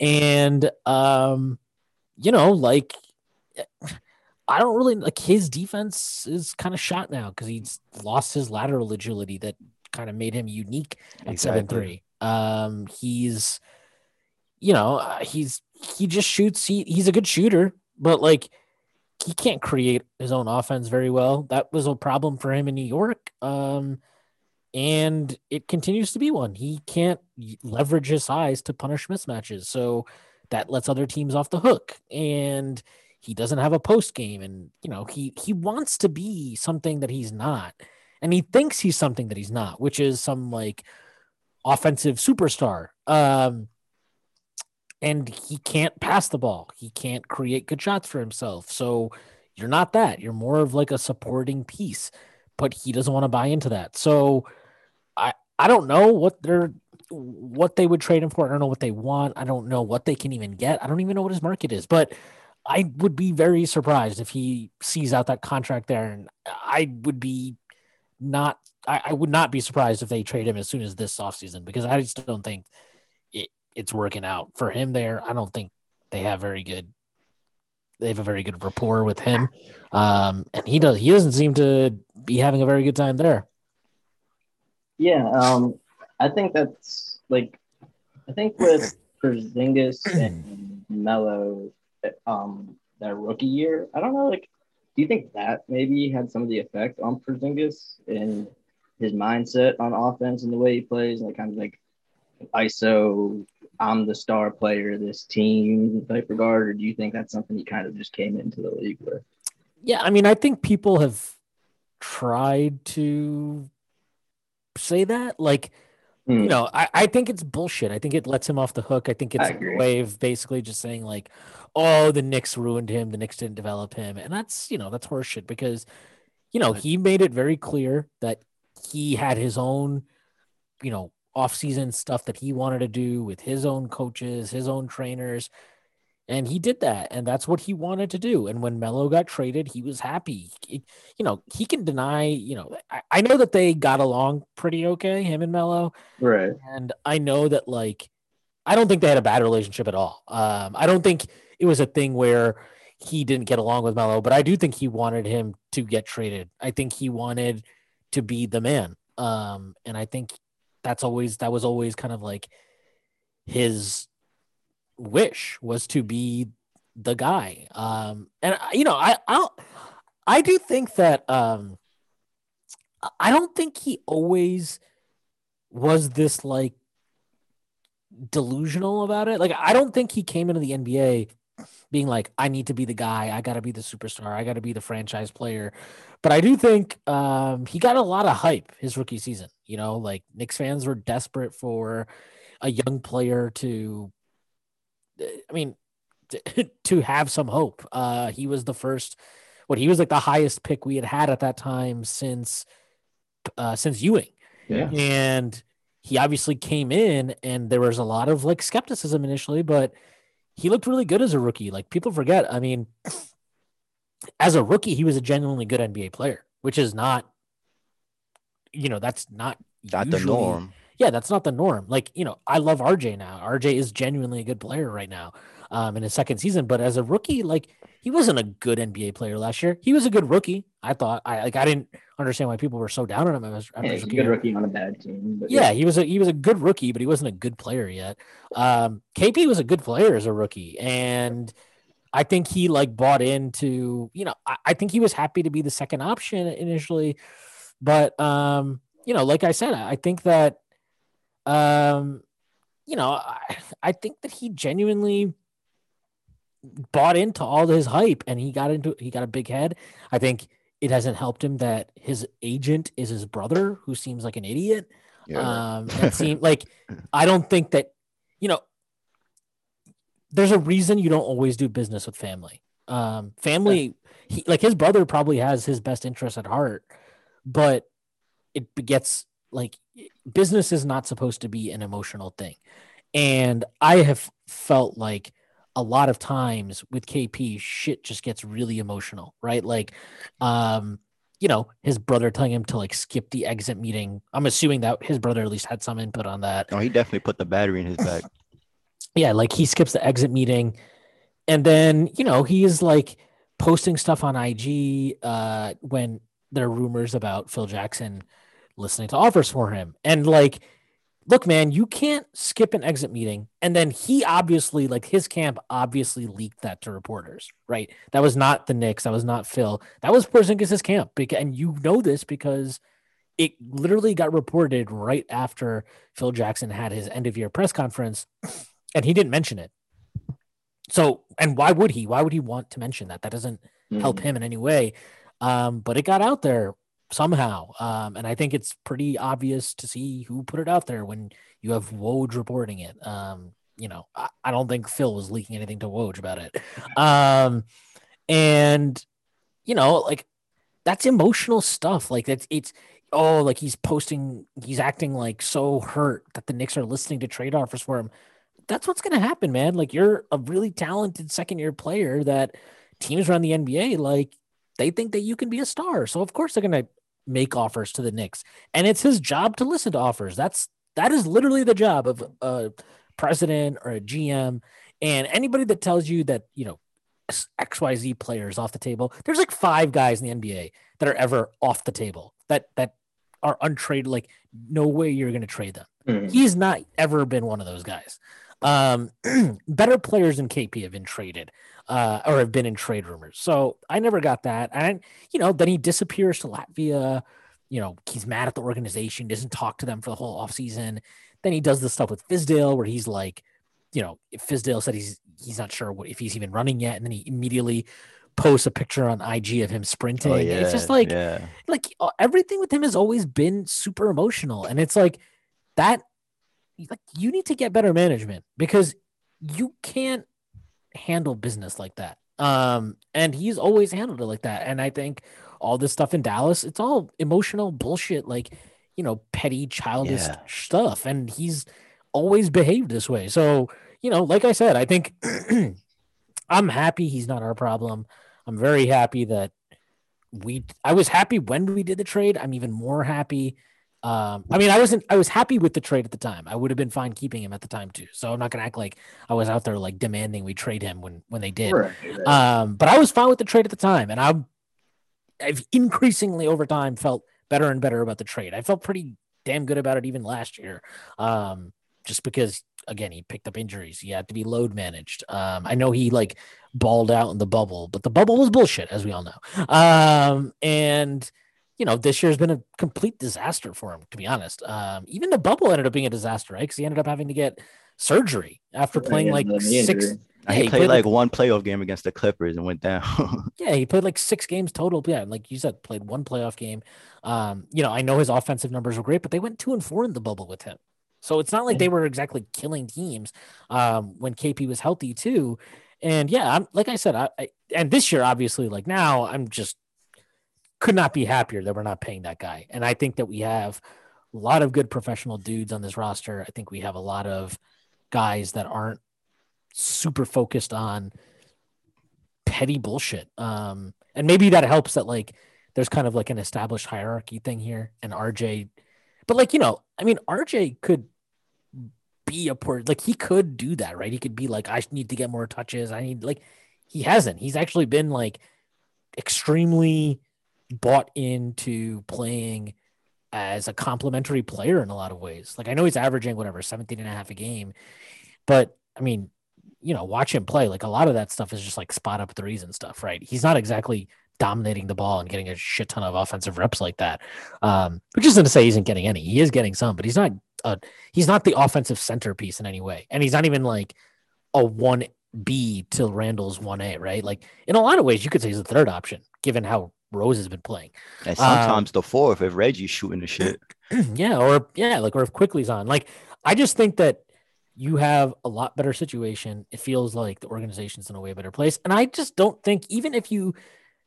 And um, you know, like I don't really like his defense is kind of shot now because he's lost his lateral agility that kind of made him unique at seven three. Um, he's, you know, uh, he's he just shoots. He he's a good shooter, but like he can't create his own offense very well. That was a problem for him in New York. Um, and it continues to be one. He can't leverage his size to punish mismatches, so that lets other teams off the hook. And he doesn't have a post game and you know he he wants to be something that he's not and he thinks he's something that he's not which is some like offensive superstar um and he can't pass the ball he can't create good shots for himself so you're not that you're more of like a supporting piece but he doesn't want to buy into that so i i don't know what they're what they would trade him for i don't know what they want i don't know what they can even get i don't even know what his market is but I would be very surprised if he sees out that contract there, and I would be not. I, I would not be surprised if they trade him as soon as this offseason because I just don't think it, it's working out for him there. I don't think they have very good. They have a very good rapport with him, um, and he does. He doesn't seem to be having a very good time there. Yeah, um, I think that's like, I think with Porzingis [CLEARS THROAT] and Melo, um that rookie year. I don't know, like, do you think that maybe had some of the effect on Porzingis and his mindset on offense and the way he plays, and like kind of like ISO, I'm the star player of this team type regard, or do you think that's something he kind of just came into the league with? Yeah, I mean, I think people have tried to say that, like. You hmm. know, I, I think it's bullshit. I think it lets him off the hook. I think it's a way of basically just saying like, oh, the Knicks ruined him. The Knicks didn't develop him. And that's, you know, that's horseshit because, you know, he made it very clear that he had his own, you know, off-season stuff that he wanted to do with his own coaches, his own trainers. And he did that. And that's what he wanted to do. And when Melo got traded, he was happy. He, you know, he can deny, you know, I, I know that they got along pretty okay, him and Melo. Right. And I know that, like, I don't think they had a bad relationship at all. Um, I don't think it was a thing where he didn't get along with Melo, but I do think he wanted him to get traded. I think he wanted to be the man. Um, and I think that's always that was always kind of like his wish was to be the guy. Um, and you know, I I I do think that um, I don't think he always was this like delusional about it. Like I don't think he came into the NBA being like, I need to be the guy. I got to be the superstar. I got to be the franchise player. But I do think um, he got a lot of hype his rookie season. You know, like Knicks fans were desperate for a young player to, I mean, to, [LAUGHS] to have some hope. Uh, he was the first, what he was like the highest pick we had had at that time since, uh, since Ewing. Yeah. And he obviously came in and there was a lot of like skepticism initially, but he looked really good as a rookie. Like people forget. I mean, [SNIFFS] as a rookie, he was a genuinely good NBA player, which is not, you know, that's not not usually, the norm. Yeah, that's not the norm. Like, you know, I love RJ now. RJ is genuinely a good player right now um, in his second season. But as a rookie, like he wasn't a good NBA player last year. He was a good rookie. I thought. I like. I didn't understand why people were so down on him. As, yeah, good rookie on a bad team. Yeah, yeah, he was a he was a good rookie, but he wasn't a good player yet. Um, KP was a good player as a rookie, and I think he like bought into. You know, I, I think he was happy to be the second option initially, but um, you know, like I said, I think that um, you know, I, I think that he genuinely bought into all his hype and he got into he got a big head. I think it hasn't helped him that his agent is his brother who seems like an idiot. Yeah. Um, [LAUGHS] it seemed like I don't think that you know. There's a reason you don't always do business with family. Um, family, he, like his brother probably has his best interest at heart, but it gets like business is not supposed to be an emotional thing, and I have felt like a lot of times with KP, shit just gets really emotional, right? Like, um, you know, his brother telling him to like skip the exit meeting. I'm assuming that his brother at least had some input on that. Oh, he definitely put the battery in his [LAUGHS] back. Yeah, like he skips the exit meeting, and then you know he's like posting stuff on IG uh, when there are rumors about Phil Jackson listening to offers for him, and like look, man, you can't skip an exit meeting. And then he obviously, like his camp, obviously leaked that to reporters, right? That was not the Knicks. That was not Phil. That was Porzingis' camp. And you know this because it literally got reported right after Phil Jackson had his end of year press conference, [CLEARS THROAT] and he didn't mention it. So, and why would he? Why would he want to mention that? That doesn't help him in any way. Um, but it got out there somehow. Um, and I think it's pretty obvious to see who put it out there when you have Woj reporting it. Um, you know, I, I, don't think Phil was leaking anything to Woj about it. Um, and you know, like that's emotional stuff. Like that's it's oh, like he's posting, he's acting like so hurt that the Knicks are listening to trade offers for him. That's what's gonna happen, man. Like you're a really talented second year player that teams around the NBA like they think that you can be a star. So of course they're gonna make offers to the Knicks, and it's his job to listen to offers. That's that is literally the job of a president or a GM. And anybody that tells you that you know XYZ players off the table, there's like five guys in the NBA that are ever off the table that that are untraded. Like no way you're going to trade them. Mm-hmm. He's not ever been one of those guys. Um, [CLEARS THROAT] better players than KP have been traded uh, or have been in trade rumors. So I never got that. And, you know, then he disappears to Latvia. You know, he's mad at the organization, doesn't talk to them for the whole offseason. Then he does the stuff with Fizdale where he's like, you know, if Fizdale said he's he's not sure what, if he's even running yet, and then he immediately posts a picture on IG of him sprinting. Oh, yeah, it's just like, yeah. like uh, everything with him has always been super emotional, and it's like that. Like you need to get better management because you can't handle business like that. Um, and he's always handled it like that. And I think all this stuff in Dallas, it's all emotional bullshit, like you know, petty, childish yeah. stuff. And he's always behaved this way. So, you know, like I said, I think [CLEARS THROAT] I'm happy he's not our problem. I'm very happy that we I was happy when we did the trade. I'm even more happy um, I mean, I wasn't. I was happy with the trade at the time. I would have been fine keeping him at the time too. So I'm not gonna act like I was out there like demanding we trade him when when they did. Right. Um, but I was fine with the trade at the time, and I'm I've increasingly over time felt better and better about the trade. I felt pretty damn good about it even last year. Um, just because again he picked up injuries, he had to be load managed. Um, I know he like balled out in the bubble, but the bubble was bullshit, as we all know. Um, and you know, this year's been a complete disaster for him, to be honest. Um, even the bubble ended up being a disaster, right? Because he ended up having to get surgery after playing like six. Yeah, he, he, played, played like, like, one playoff game against the Clippers and went down. [LAUGHS] yeah, he played like six games total. Yeah, like you said, played one playoff game. Um, you know, I know his offensive numbers were great, but they went two and four in the bubble with him. So it's not like they were exactly killing teams um, when KP was healthy too. And yeah, I'm like I said, I, I and this year obviously like now I'm just could not be happier that we're not paying that guy. And I think that we have a lot of good professional dudes on this roster. I think we have a lot of guys that aren't super focused on petty bullshit. Um, and maybe that helps that like there's kind of like an established hierarchy thing here. And RJ, but like, you know, I mean, RJ could be a port like he could do that, right? He could be like, I need to get more touches. I need like he hasn't. He's actually been like extremely bought into playing as a complementary player in a lot of ways. Like I know he's averaging whatever 17 and a half a game, but I mean, you know, watch him play. Like a lot of that stuff is just like spot up threes and stuff, right? He's not exactly dominating the ball and getting a shit ton of offensive reps like that. Um, which isn't to say he isn't getting any. He is getting some, but he's not uh he's not the offensive centerpiece in any way. And he's not even like a one B till Randle's 1A, right? Like in a lot of ways, you could say he's the third option, given how Rose has been playing. And sometimes um, the fourth if Reggie's shooting the shit. [CLEARS THROAT] Yeah, or yeah, like or if Quickley's on. Like I just think that you have a lot better situation. It feels like the organization's in a way better place. And I just don't think even if you,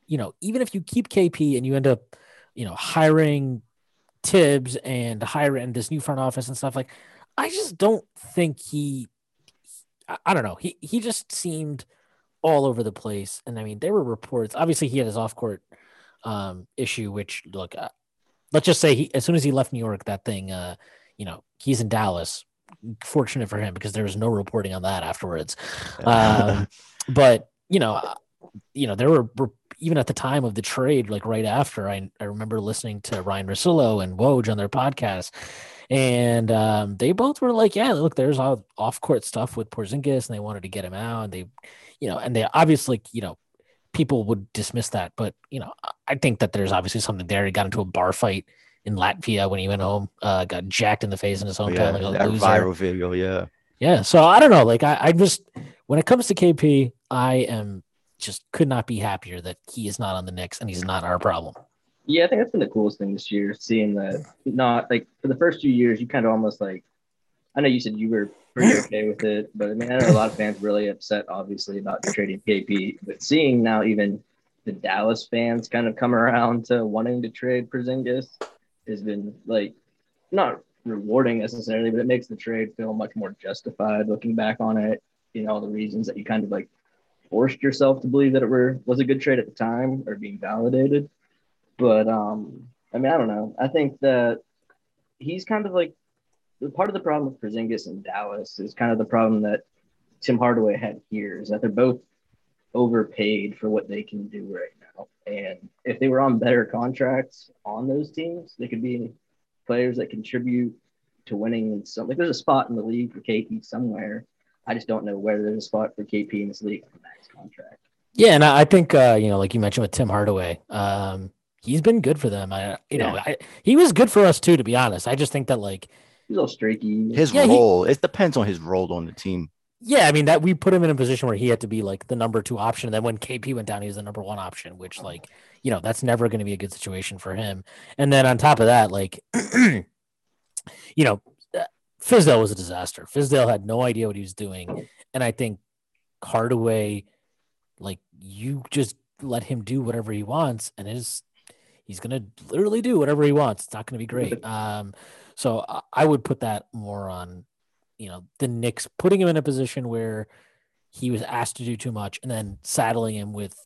you know, even if you keep KP and you end up, you know, hiring Thibs and hiring this new front office and stuff like, I just don't think he. I, I don't know. He he just seemed all over the place. And I mean, there were reports. Obviously, he had his off court um, issue, which look, uh, let's just say he as soon as he left New York, that thing, uh, you know, he's in Dallas. Fortunate for him because there was no reporting on that afterwards. [LAUGHS] Um, but you know, uh, you know, there were even at the time of the trade, like right after, I, I remember listening to Ryan Russillo and Woj on their podcast, and um, they both were like, "Yeah, look, there's all off court stuff with Porzingis, and they wanted to get him out. And they, you know, and they obviously, you know, people would dismiss that, but you know, I think that there's obviously something there. He got into a bar fight in Latvia when he went home, uh, got jacked in the face in his hometown. Yeah, like that loser. viral video, yeah, yeah. So I don't know. Like I, I just when it comes to KP, I am just could not be happier that he is not on the Knicks and he's not our problem. Yeah, I think that's been the coolest thing this year, seeing that not like for the first few years, you kind of almost like I know you said you were pretty okay with it, but I mean, I know a lot of fans really upset, obviously, about trading KP. But seeing now even the Dallas fans kind of come around to wanting to trade Porzingis has been like not rewarding necessarily, but it makes the trade feel much more justified looking back on it. You know, the reasons that you kind of like forced yourself to believe that it were was a good trade at the time are being validated. But um, I mean, I don't know. I think that he's kind of like part of the problem with Porzingis in Dallas is kind of the problem that Tim Hardaway had here is that they're both overpaid for what they can do right now. And if they were on better contracts on those teams, they could be players that contribute to winning. Some like there's a spot in the league for KP somewhere. I just don't know where there's a spot for KP in this league for max contract. Yeah, and I think uh, you know, like you mentioned with Tim Hardaway, um, he's been good for them. I, you yeah. know, I, he was good for us too, to be honest. I just think that like he's a little streaky. His yeah, role, he, it depends on his role on the team. Yeah, I mean that we put him in a position where he had to be like the number two option. And then when KP went down, he was the number one option, which like, you know, that's never going to be a good situation for him. And then on top of that, like, [CLEARS THROAT] you know, Fizdale was a disaster. Fizdale had no idea what he was doing. And I think Hardaway, like, you just let him do whatever he wants, and his he's gonna literally do whatever he wants. It's not gonna be great. Um, so I would put that more on, you know, the Knicks putting him in a position where he was asked to do too much and then saddling him with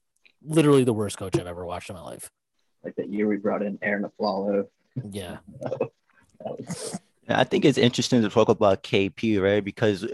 literally the worst coach I've ever watched in my life. Like that year we brought in Arron Afflalo. Yeah. I think it's interesting to talk about KP, right? Because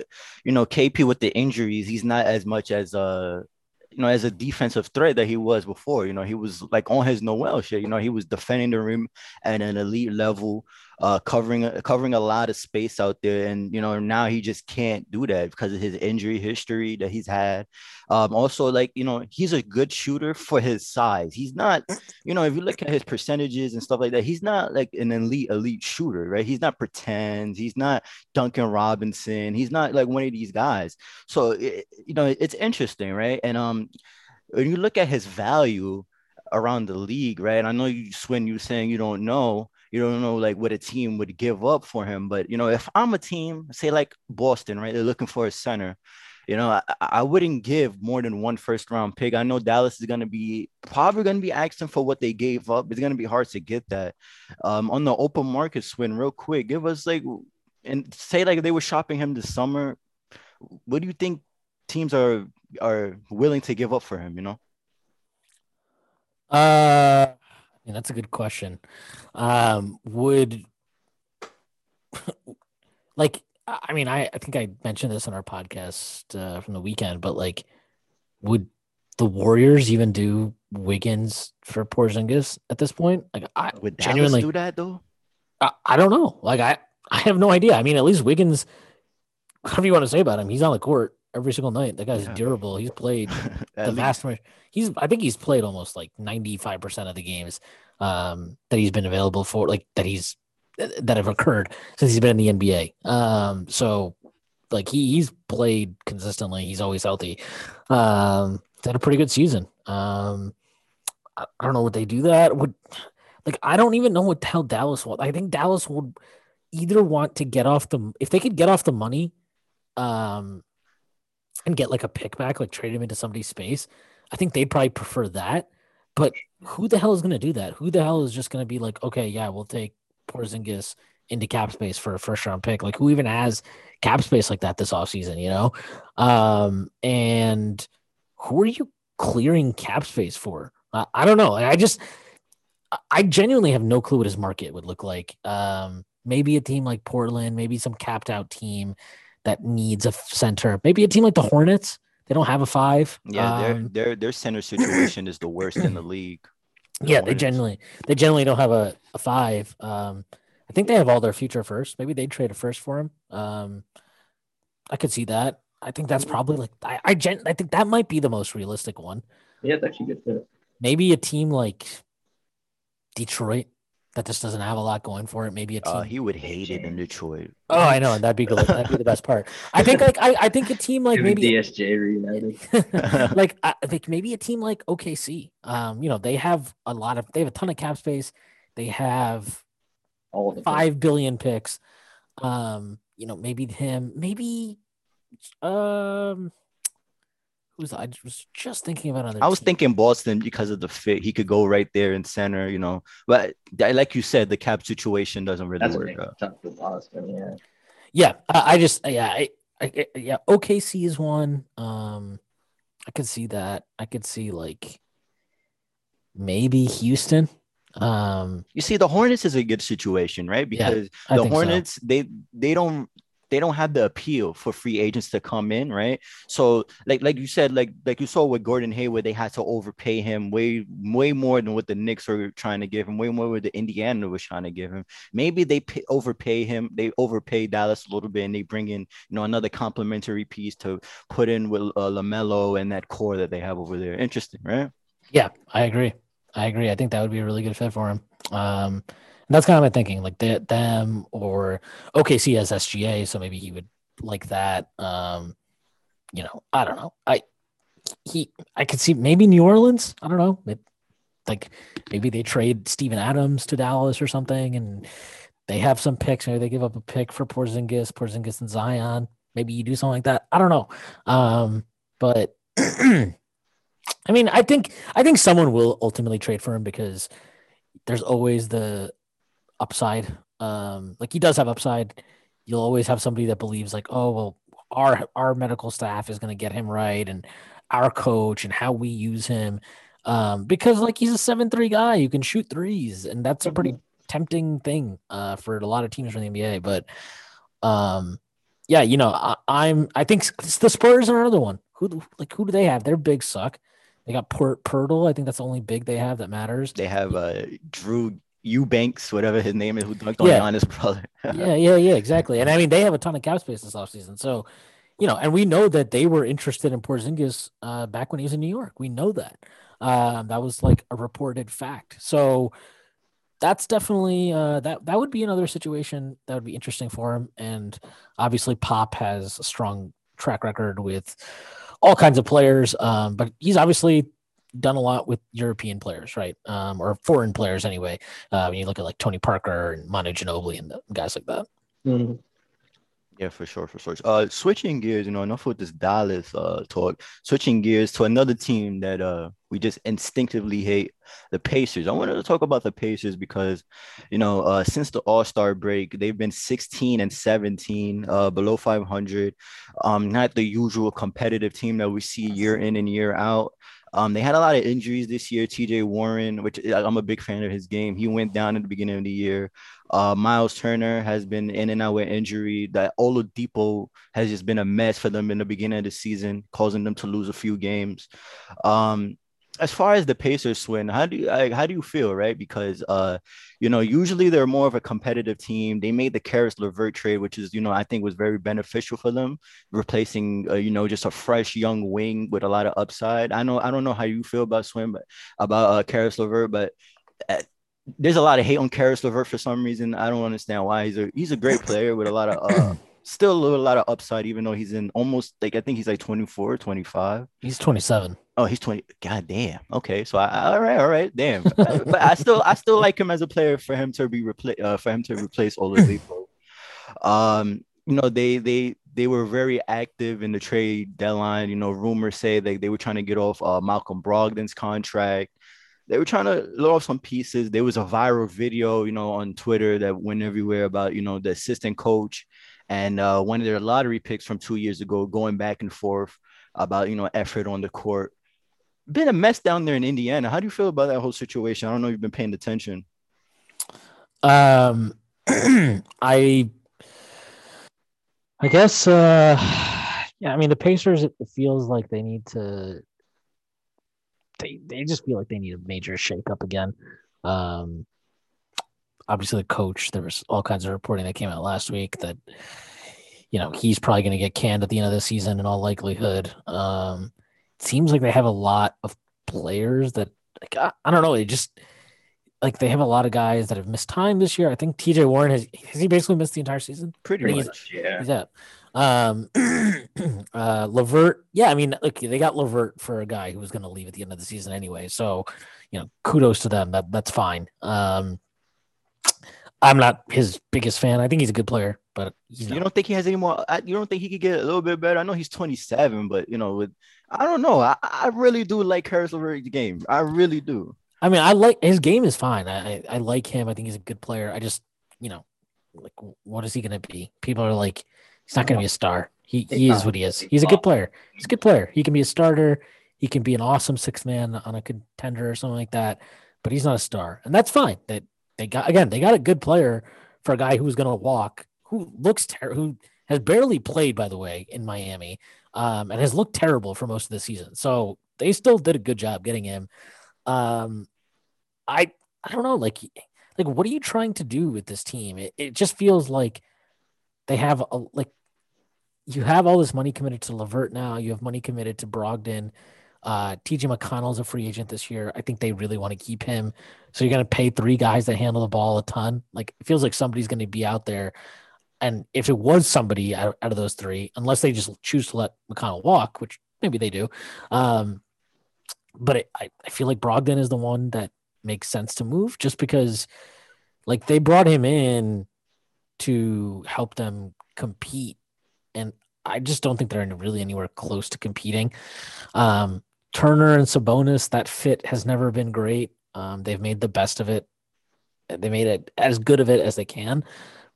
you know, KP with the injuries, he's not as much as a you know, as a defensive threat that he was before. You know, he was like on his Noel shit. You know, he was defending the rim at an elite level uh, covering covering a lot of space out there. And you know, now he just can't do that because of his injury history that he's had. Um, also, like you know, he's a good shooter for his size. He's not, you know, if you look at his percentages and stuff like that, he's not like an elite elite shooter, right? He's not pretend. He's not Duncan Robinson. He's not like one of these guys. So it, you know, it's interesting, right? And um, when you look at his value around the league, right? I know you, Shwin, you saying you don't know you don't know like what a team would give up for him. But you know, if I'm a team, say like Boston, right, they're looking for a center. You know, I, I wouldn't give more than one first round pick. I know Dallas is going to be probably going to be asking for what they gave up. It's going to be hard to get that. Um, on the open market Shwin, real quick, give us like, and say like they were shopping him this summer. What do you think teams are are willing to give up for him? You know. Uh, yeah, that's a good question. Um, would [LAUGHS] like I mean I, I think I mentioned this on our podcast uh, from the weekend, but like would the Warriors even do Wiggins for Porzingis at this point? Like I would genuinely do that though. I, I don't know. Like I I have no idea. I mean, at least Wiggins, whatever you want to say about him, he's on the court every single night. That guy's yeah. durable. He's played [LAUGHS] the vast he's I think he's played almost like 95% of the games um, that he's been available for like that he's that have occurred since he's been in the NBA. Um, so like he he's played consistently. He's always healthy. Um, had a pretty good season. Um, I, I don't know what they do that would like. I don't even know what the hell Dallas want. I think Dallas would either want to get off the if they could get off the money, um, and get like a pick back, like trade him into somebody's space. I think they'd probably prefer that. But who the hell is going to do that? Who the hell is just going to be like, okay, yeah, we'll take Porzingis into cap space for a first round pick? Like, who even has cap space like that this offseason, you know? Um, and who are you clearing cap space for? Uh, I don't know. I just, I genuinely have no clue what his market would look like. Um, maybe a team like Portland, maybe some capped out team that needs a center, maybe a team like the Hornets they don't have a five. Yeah, their um, their their center situation is the worst in the [CLEARS THROAT] league. The yeah, Hornets. they generally they generally don't have a, a five. Um, I think they have all their future first. Maybe they trade a first for him. Um, I could see that. I think that's probably like I I, gen, I think that might be the most realistic one. Yeah, that's actually good fit. Maybe a team like Detroit that just doesn't have a lot going for it. Maybe a uh, team. Uh, he would hate it in Detroit. Oh, I know, and that'd be good. That'd be the best part. I think like I, I think a team like maybe DSJ reunited. [LAUGHS] [LAUGHS] like I think maybe a team like OKC. Um, you know, they have a lot of they have a ton of cap space. They have all the five billion picks. Um, you know, maybe him, maybe um Who's I was just thinking about other. I was thinking Boston because of the fit. He could go right there in center, you know. But like you said, the cap situation doesn't really That's work out. Tough for Boston, yeah. Yeah, I, I just yeah, I, I, yeah. OKC is one. Um, I could see that. I could see like maybe Houston. Um, you see, the Hornets is a good situation, right? Because yeah, the Hornets, so. they they don't they don't have the appeal for free agents to come in, right? So like like you said, like like you saw with Gordon Hayward, they had to overpay him way way more than what the Knicks were trying to give him, way more than what the Indiana was trying to give him. Maybe they pay, overpay him, they overpay Dallas a little bit, and they bring in you know another complementary piece to put in with uh, Lamelo and that core that they have over there. Interesting, right? Yeah, I agree. I agree. I think that would be a really good fit for him. Um, and that's kind of my thinking, like they, them or OKC has SGA, so maybe he would like that. Um, you know, I don't know. I he I could see maybe New Orleans. I don't know. It, like maybe they trade Steven Adams to Dallas or something, and they have some picks. Maybe they give up a pick for Porzingis, Porzingis and Zion. Maybe you do something like that. I don't know. Um, but [CLEARS THROAT] I mean, I think I think someone will ultimately trade for him because there's always the upside. Um, like he does have upside. You'll always have somebody that believes like, oh well, our our medical staff is going to get him right, and our coach and how we use him. Um, because like he's a seven three guy, you can shoot threes, and that's a pretty mm-hmm. tempting thing uh, for a lot of teams from the NBA. But um, yeah, you know, I, am I think the Spurs are another one. Who like who do they have? Their big suck. They got Pert Poeltl. I think that's the only big they have that matters. They have uh, Drew Eubanks, whatever his name is, who dunked on yeah. Giannis' [LAUGHS] brother. yeah, yeah, yeah, exactly. And I mean, they have a ton of cap space this offseason. So, you know, and we know that they were interested in Porzingis uh, back when he was in New York. We know that. Um, that was like a reported fact. So that's definitely uh, that that would be another situation that would be interesting for him. And obviously, Pop has a strong track record with all kinds of players. Um, but he's obviously done a lot with European players, right? Um, or foreign players anyway. Uh, when you look at like Tony Parker and Manu Ginobili and guys like that. Mm-hmm. Yeah, for sure, for sure. Uh, switching gears, you know, enough with this Dallas uh talk. Switching gears to another team that uh we just instinctively hate, the Pacers. I wanted to talk about the Pacers because, you know, uh since the All Star break, they've been 16 and 17, uh below 500. Um, not the usual competitive team that we see year in and year out. Um, they had a lot of injuries this year. TJ Warren, which I'm a big fan of his game, he went down at the beginning of the year. Uh, Miles Turner has been in and out with injury. That Oladipo has just been a mess for them in the beginning of the season, causing them to lose a few games. Um, as far as the Pacers Shwin, how do you like, how do you feel, right? Because uh, you know, usually they're more of a competitive team. They made the Caris LeVert trade, which is, you know, I think was very beneficial for them, replacing, uh, you know, just a fresh young wing with a lot of upside. I know, I don't know how you feel about Shwin, but about uh, Caris LeVert, but uh, there's a lot of hate on Caris LeVert for some reason. I don't understand why. He's a he's a great player with a lot of uh, [CLEARS THROAT] still a little lot of upside, even though he's in almost like I think he's like 24, 25. He's 27. Oh, he's 20. God damn. Okay. So I, all right, all right, damn. but I still I still like him as a player for him to be replace uh, for him to replace Oladipo. um, you know, they they they were very active in the trade deadline. You know, rumors say that they were trying to get off uh, Malcolm Brogdon's contract. They were trying to load off some pieces. There was a viral video, you know, on Twitter that went everywhere about, you know, the assistant coach and uh, one of their lottery picks from two years ago going back and forth about, you know, effort on the court. Been a mess down there in Indiana. How do you feel about that whole situation? I don't know if you've been paying attention. Um, [CLEARS THROAT] I I guess, uh, yeah, I mean, the Pacers, it feels like they need to, they, they just feel like they need a major shakeup again. Um, obviously, the coach, there was all kinds of reporting that came out last week that, you know, he's probably going to get canned at the end of the season in all likelihood. Um, seems like they have a lot of players that, like, I, I don't know, They just, like they have a lot of guys that have missed time this year. I think TJ Warren has has he basically missed the entire season? Pretty much, yeah. He's out. Um, [CLEARS THROAT] uh, Levert, yeah, I mean, look, they got Levert for a guy who was going to leave at the end of the season anyway. So, you know, kudos to them. That that's fine. Um, I'm not his biggest fan. I think he's a good player, but you don't think he has any more. You don't think he could get a little bit better? I know he's 27, but you know, with I don't know. I, I really do like Caris Levert's game. I really do. I mean, I like his game is fine. I, I like him. I think he's a good player. I just, you know, like what is he going to be? People are like, he's not going to be a star. He he is what he is. He's a good player. He's a good player. He can be a starter. He can be an awesome sixth man on a contender or something like that. But he's not a star, and that's fine. That they got again, they got a good player for a guy who's going to walk, who looks ter- who has barely played, by the way, in Miami, um, and has looked terrible for most of the season. So they still did a good job getting him. Um, I I don't know, like like what are you trying to do with this team? It, it just feels like they have a like you have all this money committed to Levert now. You have money committed to Brogdon. Uh, TJ McConnell's a free agent this year. I think they really want to keep him. So you're going to pay three guys that handle the ball a ton. Like it feels like somebody's going to be out there. And if it was somebody out, out, of those three, unless they just choose to let McConnell walk, which maybe they do, um, but it, I, I feel like Brogdon is the one that makes sense to move just because like they brought him in to help them compete and I just don't think they're really anywhere close to competing. Um, Turner and Sabonis, that fit has never been great. Um, they've made the best of it. They made it as good of it as they can,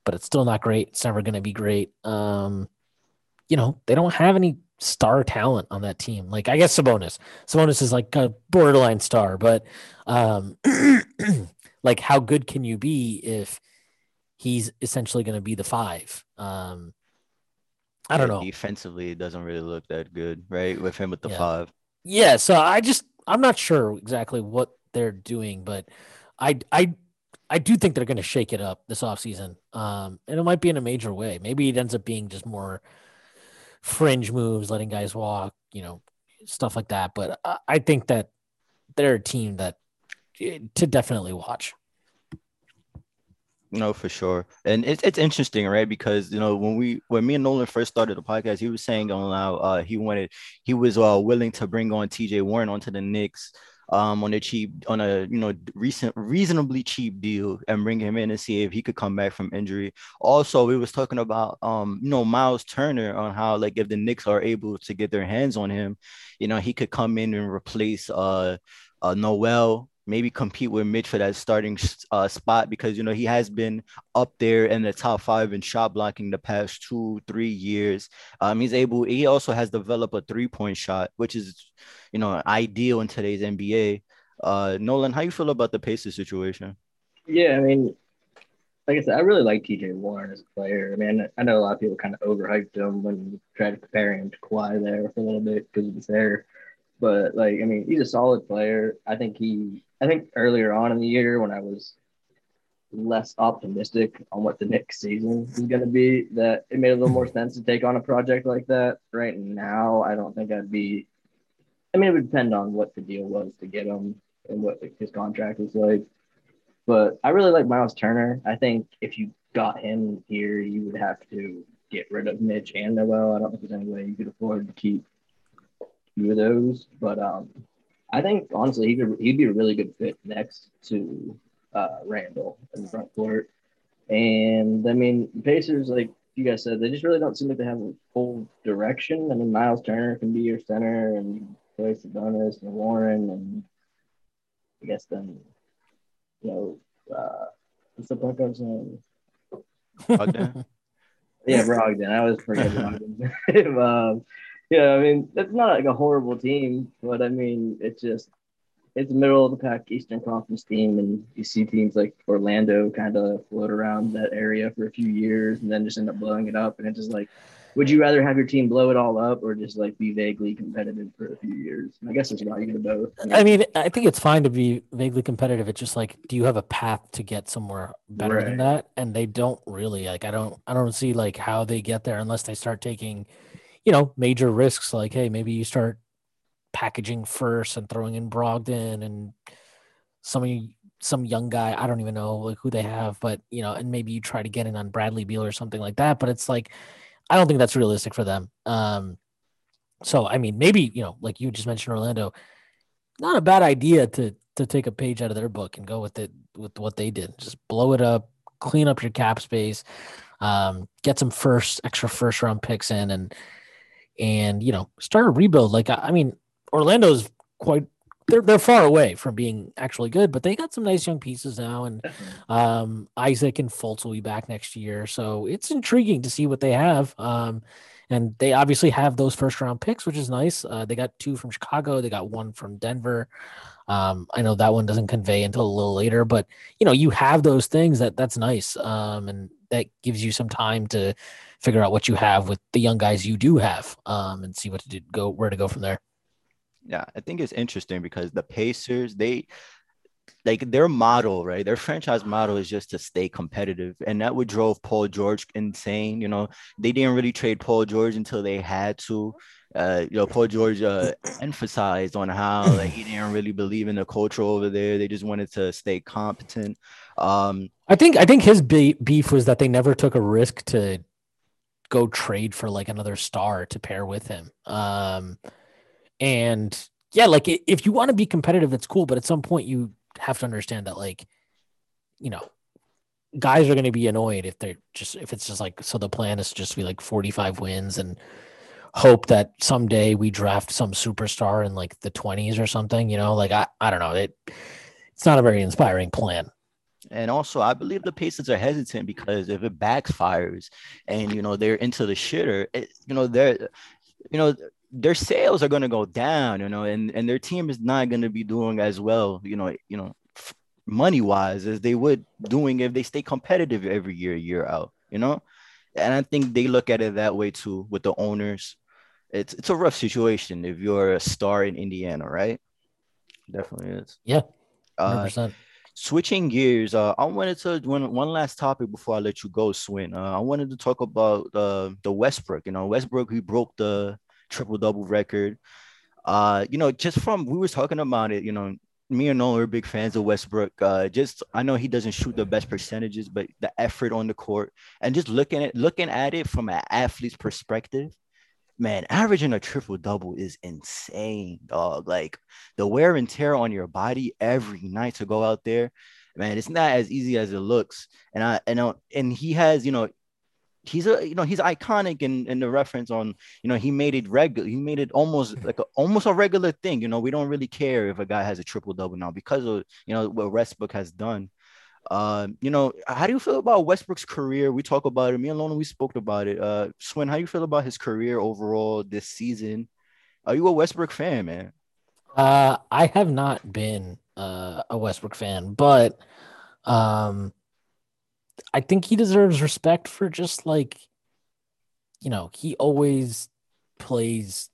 but it's still not great. It's never going to be great. Um, you know, they don't have any star talent on that team. Like I guess Sabonis. Sabonis is like a borderline star, but um [CLEARS THROAT] like how good can you be if he's essentially going to be the 5? Um I don't know. Defensively, it doesn't really look that good, right? With him with the yeah. 5. Yeah, so I just I'm not sure exactly what they're doing, but I I I do think they're going to shake it up this offseason. Um, and it might be in a major way. Maybe it ends up being just more fringe moves, letting guys walk, you know, stuff like that. But I think that they're a team that eh, to definitely watch. No, for sure, and it's it's interesting, right? Because you know when we when me and Nolan first started the podcast, he was saying on now uh, he wanted he was uh, willing to bring on T.J. Warren onto the Knicks um, on a cheap, on a you know recent reasonably cheap deal, and bring him in and see if he could come back from injury. Also, we was talking about um, you know Miles Turner on how like if the Knicks are able to get their hands on him, you know he could come in and replace uh, uh Noel maybe compete with Mitch for that starting uh, spot because you know he has been up there in the top five in shot blocking the past two three years. Um, he's able. He also has developed a three point shot, which is you know ideal in today's NBA. Uh, Nolan, how you feel about the Pacers situation? Yeah, I mean, like I said, I really like TJ Warren as a player. I mean, I know a lot of people kind of overhyped him when tried to compare him to Kawhi there for a little bit because of his hair. But like, I mean, he's a solid player. I think he I think earlier on in the year when I was less optimistic on what the next season is going to be, that it made a little more sense to take on a project like that. Right now, I don't think I'd be. I mean, it would depend on what the deal was to get him and what his contract was like. But I really like Miles Turner. I think if you got him here, you would have to get rid of Mitch and Noel. I don't think there's any way you could afford to keep two of those. But um, I think honestly, he could he'd be a really good fit next to uh, Randle in the front court. And I mean, Pacers, like you guys said, they just really don't seem like they have a full direction. I mean, Miles Turner can be your center, and you play Sabonis and Warren, and I guess then, you know, uh, what's the point guard's name? Brogdon. [LAUGHS] Yeah, Brogdon. I was forgetting Brogdon. [LAUGHS] um, yeah, I mean, it's not like a horrible team, but I mean, it's just it's middle of the pack Eastern Conference team, and you see teams like Orlando kind of float around that area for a few years and then just end up blowing it up. And it's just like, would you rather have your team blow it all up or just like be vaguely competitive for a few years? And I guess there's an argument of both. I mean, I think it's fine to be vaguely competitive. It's just like, do you have a path to get somewhere better than that? And they don't really like. I don't. I don't see like how they get there unless they start taking, you know, major risks. Like, hey, maybe you start packaging first and throwing in Brogdon and some some young guy. I don't even know like who they have, but you know, and maybe you try to get in on Bradley Beal or something like that. But it's like, I don't think that's realistic for them. Um, so I mean, maybe you know, like you just mentioned, Orlando, not a bad idea to to take a page out of their book and go with it with what they did. Just blow it up, clean up your cap space, um, get some first extra first round picks in, and and you know start a rebuild. Like I, I mean, Orlando's quite they're they're far away from being actually good, but they got some nice young pieces now, and um, Isaac and Fultz will be back next year, so it's intriguing to see what they have. Um, and they obviously have those first round picks, which is nice. Uh, they got two from Chicago, they got one from Denver. Um, I know that one doesn't convey until a little later, but you know you have those things that that's nice, um, and that gives you some time to figure out what you have with the young guys you do have, um, and see what to do, go where to go from there. Yeah, I think it's interesting because the Pacers, they like their model, right? Their franchise model is just to stay competitive. And that would drove Paul George insane. You know, they didn't really trade Paul George until they had to. Uh, you know, Paul George uh, emphasized on how [LAUGHS] like he didn't really believe in the culture over there. They just wanted to stay competent. Um, I think I think his beef was that they never took a risk to go trade for like another star to pair with him. Um, and yeah, like if you want to be competitive, it's cool, but at some point you have to understand that like, you know, guys are going to be annoyed if they're just if it's just like so the plan is just to be like 45 wins and hope that someday we draft some superstar in like the 20s or something, you know, like I I don't know, it it's not a very inspiring plan. And also, I believe the Pacers are hesitant because if it backfires and you know they're into the shitter, it, you know they're, you know their sales are going to go down, you know, and and their team is not going to be doing as well, you know, you know, money wise as they would doing if they stay competitive every year, year out, you know. And I think they look at it that way too with the owners. It's it's a rough situation if you're a star in Indiana, right? Definitely is. Yeah, Uh, 100%. Switching gears, uh, I wanted to one one last topic before I let you go, Shwin. Uh, I wanted to talk about uh, the Westbrook. You know, Westbrook he broke the triple double record. Uh, you know, just from we were talking about it. You know, me and Nolan are big fans of Westbrook. Uh, just I know he doesn't shoot the best percentages, but the effort on the court and just looking at looking at it from an athlete's perspective. Man, averaging a triple double is insane, dog. Like the wear and tear on your body every night to go out there, man, it's not as easy as it looks. And I and I, and he has, you know, he's a you know he's iconic in in the reference on you know he made it regular he made it almost [LAUGHS] like a, almost a regular thing you know we don't really care if a guy has a triple double now because of you know what Westbrook has done um you know how do you feel about Westbrook's career? We talk about it. Me and Lona we spoke about it. Uh Shwin how do you feel about his career overall this season? Are you a Westbrook fan man? Uh, I have not been uh, a Westbrook fan, but um, I think he deserves respect for just like, you know, he always plays,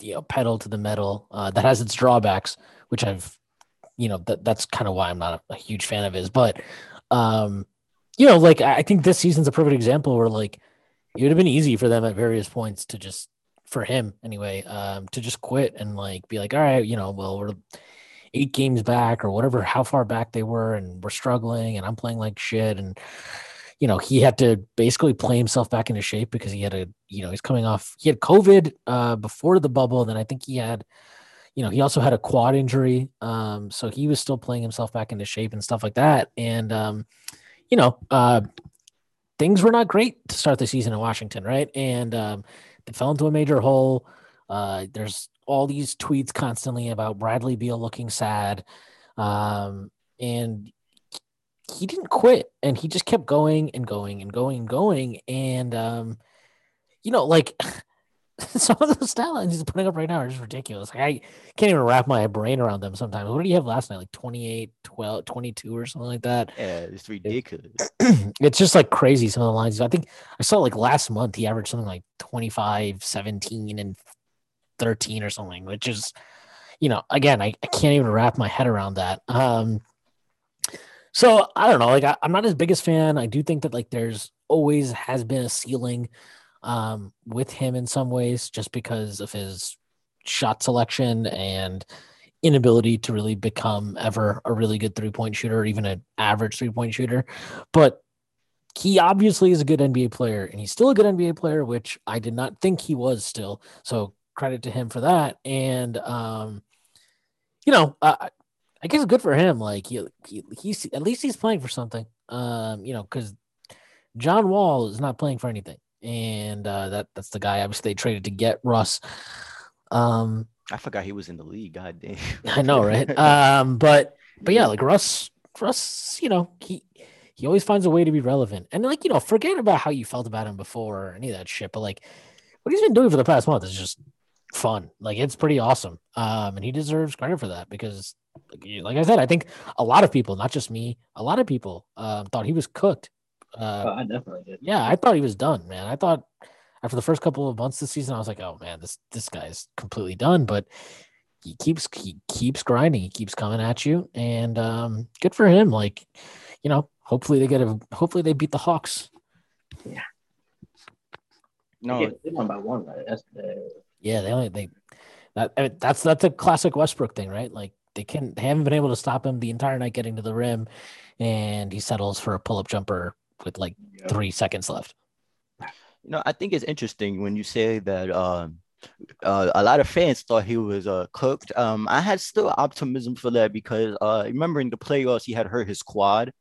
you know, pedal to the metal. Uh, that has its drawbacks, which I've, you know, that that's kind of why I'm not a, a huge fan of his. But, um, you know, like I think this season's a perfect example where like it would have been easy for them at various points to just for him anyway, um, to just quit and like be like, all right, you know, well, we're eight games back or whatever, how far back they were, and we're struggling, and I'm playing like shit, and you know, he had to basically play himself back into shape because he had a, you know, he's coming off, he had COVID uh, before the bubble. And then I think he had, you know, he also had a quad injury. Um, so he was still playing himself back into shape and stuff like that. And, um, you know, uh, things were not great to start the season in Washington, right? And um, they fell into a major hole. Uh, there's all these tweets constantly about Bradley Beal looking sad. Um, and he didn't quit and he just kept going and going and going and going. And, um, you know, like [LAUGHS] some of those stat lines he's putting up right now are just ridiculous. Like, I can't even wrap my brain around them sometimes. What did he have last night? Like 28, 12, 22 or something like that. Yeah, it's ridiculous. [CLEARS THROAT] it's just like crazy. Some of the lines. I think I saw like last month he averaged something like 25, 17, and 13 or something, which is, you know, again, I, I can't even wrap my head around that. Um, so I don't know. Like I, am not his biggest fan. I do think that like there's always has been a ceiling um, with him in some ways, just because of his shot selection and inability to really become ever a really good three point shooter or even an average three point shooter. But he obviously is a good NBA player and he's still a good NBA player, which I did not think he was still. So credit to him for that. And, um, you know, uh, I guess good for him. Like he, he, he's at least he's playing for something. Um, you know, because John Wall is not playing for anything, and uh, that that's the guy obviously they traded to get Russ. Um, I forgot he was in the league. God damn. [LAUGHS] I know, right? um, but but yeah, like Russ, Russ, you know, he he always finds a way to be relevant, and like you know, forget about how you felt about him before or any of that shit. But like, what he's been doing for the past month is just fun. Like it's pretty awesome. Um, and he deserves credit for that because, like I said, I think a lot of people, not just me, a lot of people um, thought he was cooked. Uh, oh, I definitely did. Yeah, I thought he was done, man. I thought after the first couple of months this season, I was like, oh man, this this guy's completely done. But he keeps he keeps grinding. He keeps coming at you, and um, good for him. Like, you know, hopefully they get a hopefully they beat the Hawks. Yeah. No, they won by one right yesterday. Yeah, they only they that I mean, that's that's a classic Westbrook thing, right? Like they can they haven't been able to stop him the entire night getting to the rim, and he settles for a pull up jumper with like yeah. three seconds left. You know, I think it's interesting when you say that um, uh, a lot of fans thought he was uh, cooked. Um, I had still optimism for that because uh, remember in the playoffs he had hurt his quad,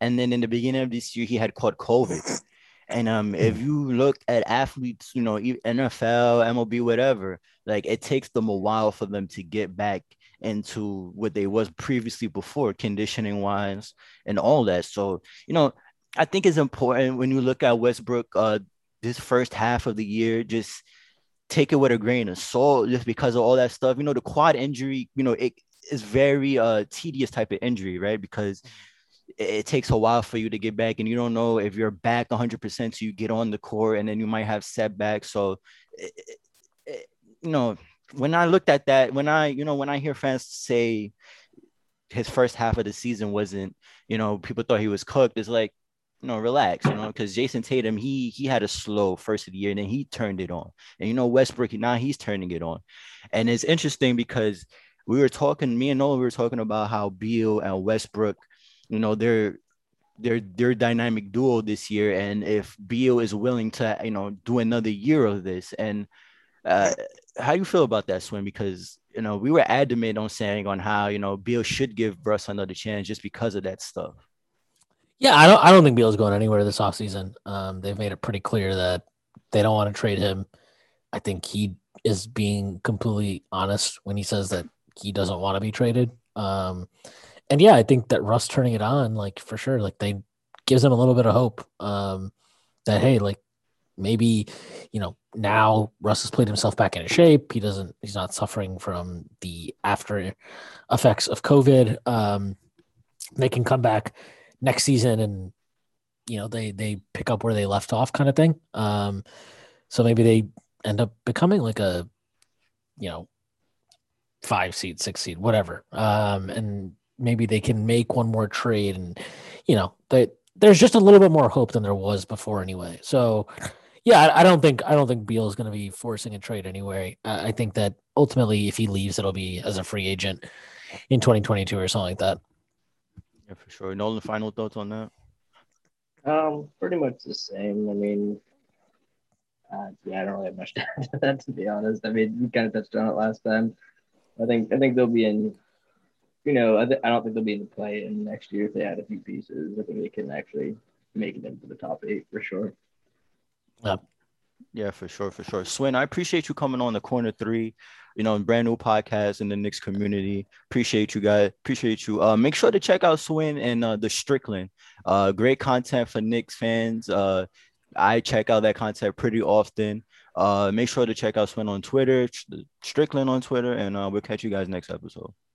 and then in the beginning of this year he had caught COVID. And um, if you look at athletes, you know, NFL, MLB, whatever, like it takes them a while for them to get back into what they was previously before, conditioning wise, and all that. So, you know, I think it's important when you look at Westbrook, uh, this first half of the year, just take it with a grain of salt, just because of all that stuff. You know, the quad injury, you know, it is very uh tedious type of injury, right? Because it takes a while for you to get back and you don't know if you're back 100% so you get on the court and then you might have setbacks so it, it, you know when i looked at that when i you know when i hear fans say his first half of the season wasn't you know people thought he was cooked it's like you know relax you know because Jayson tatum he he had a slow first of the year and then he turned it on. And you know westbrook now he's turning it on. And it's interesting because we were talking me and Nolan, we were talking about how beal and westbrook you know they're they're they're dynamic duo this year. And if Beal is willing to you know do another year of this and uh how do you feel about that Shwin because you know we were adamant on saying on how you know Beal should give Russ another chance just because of that stuff yeah I don't I don't think Beal's going anywhere this offseason um they've made it pretty clear that they don't want to trade him I think he is being completely honest when he says that he doesn't want to be traded um and yeah, I think that Russ turning it on, like for sure, like they gives them a little bit of hope. Um, that hey, like maybe you know now Russ has played himself back into shape. He doesn't. He's not suffering from the after effects of COVID. Um, they can come back next season and you know they they pick up where they left off, kind of thing. Um, so maybe they end up becoming like a you know five seed, six seed, whatever. Um, and maybe they can make one more trade and you know that there's just a little bit more hope than there was before anyway so yeah i, I don't think i don't think beal is going to be forcing a trade anyway I, I think that ultimately if he leaves it'll be as a free agent in 2022 or something like that yeah for sure nolan final thoughts on that Um, pretty much the same. I mean, uh, yeah, I don't really have much [LAUGHS] to add to that to be honest. I mean, we kind of touched on it last time. I think I think they'll be in. You know, I, th- I don't think they'll be in the play in next year if they add a few pieces. I think they can actually make it into the top eight for sure. Yeah, for sure, for sure. Shwin, I appreciate you coming on the corner three, you know, brand new podcast in the Knicks community. Appreciate you guys. Appreciate you. Uh, make sure to check out Shwin and uh, the Strickland. Uh, great content for Knicks fans. Uh, I check out that content pretty often. Uh, make sure to check out Shwin on Twitter, Strickland on Twitter, and uh, we'll catch you guys next episode.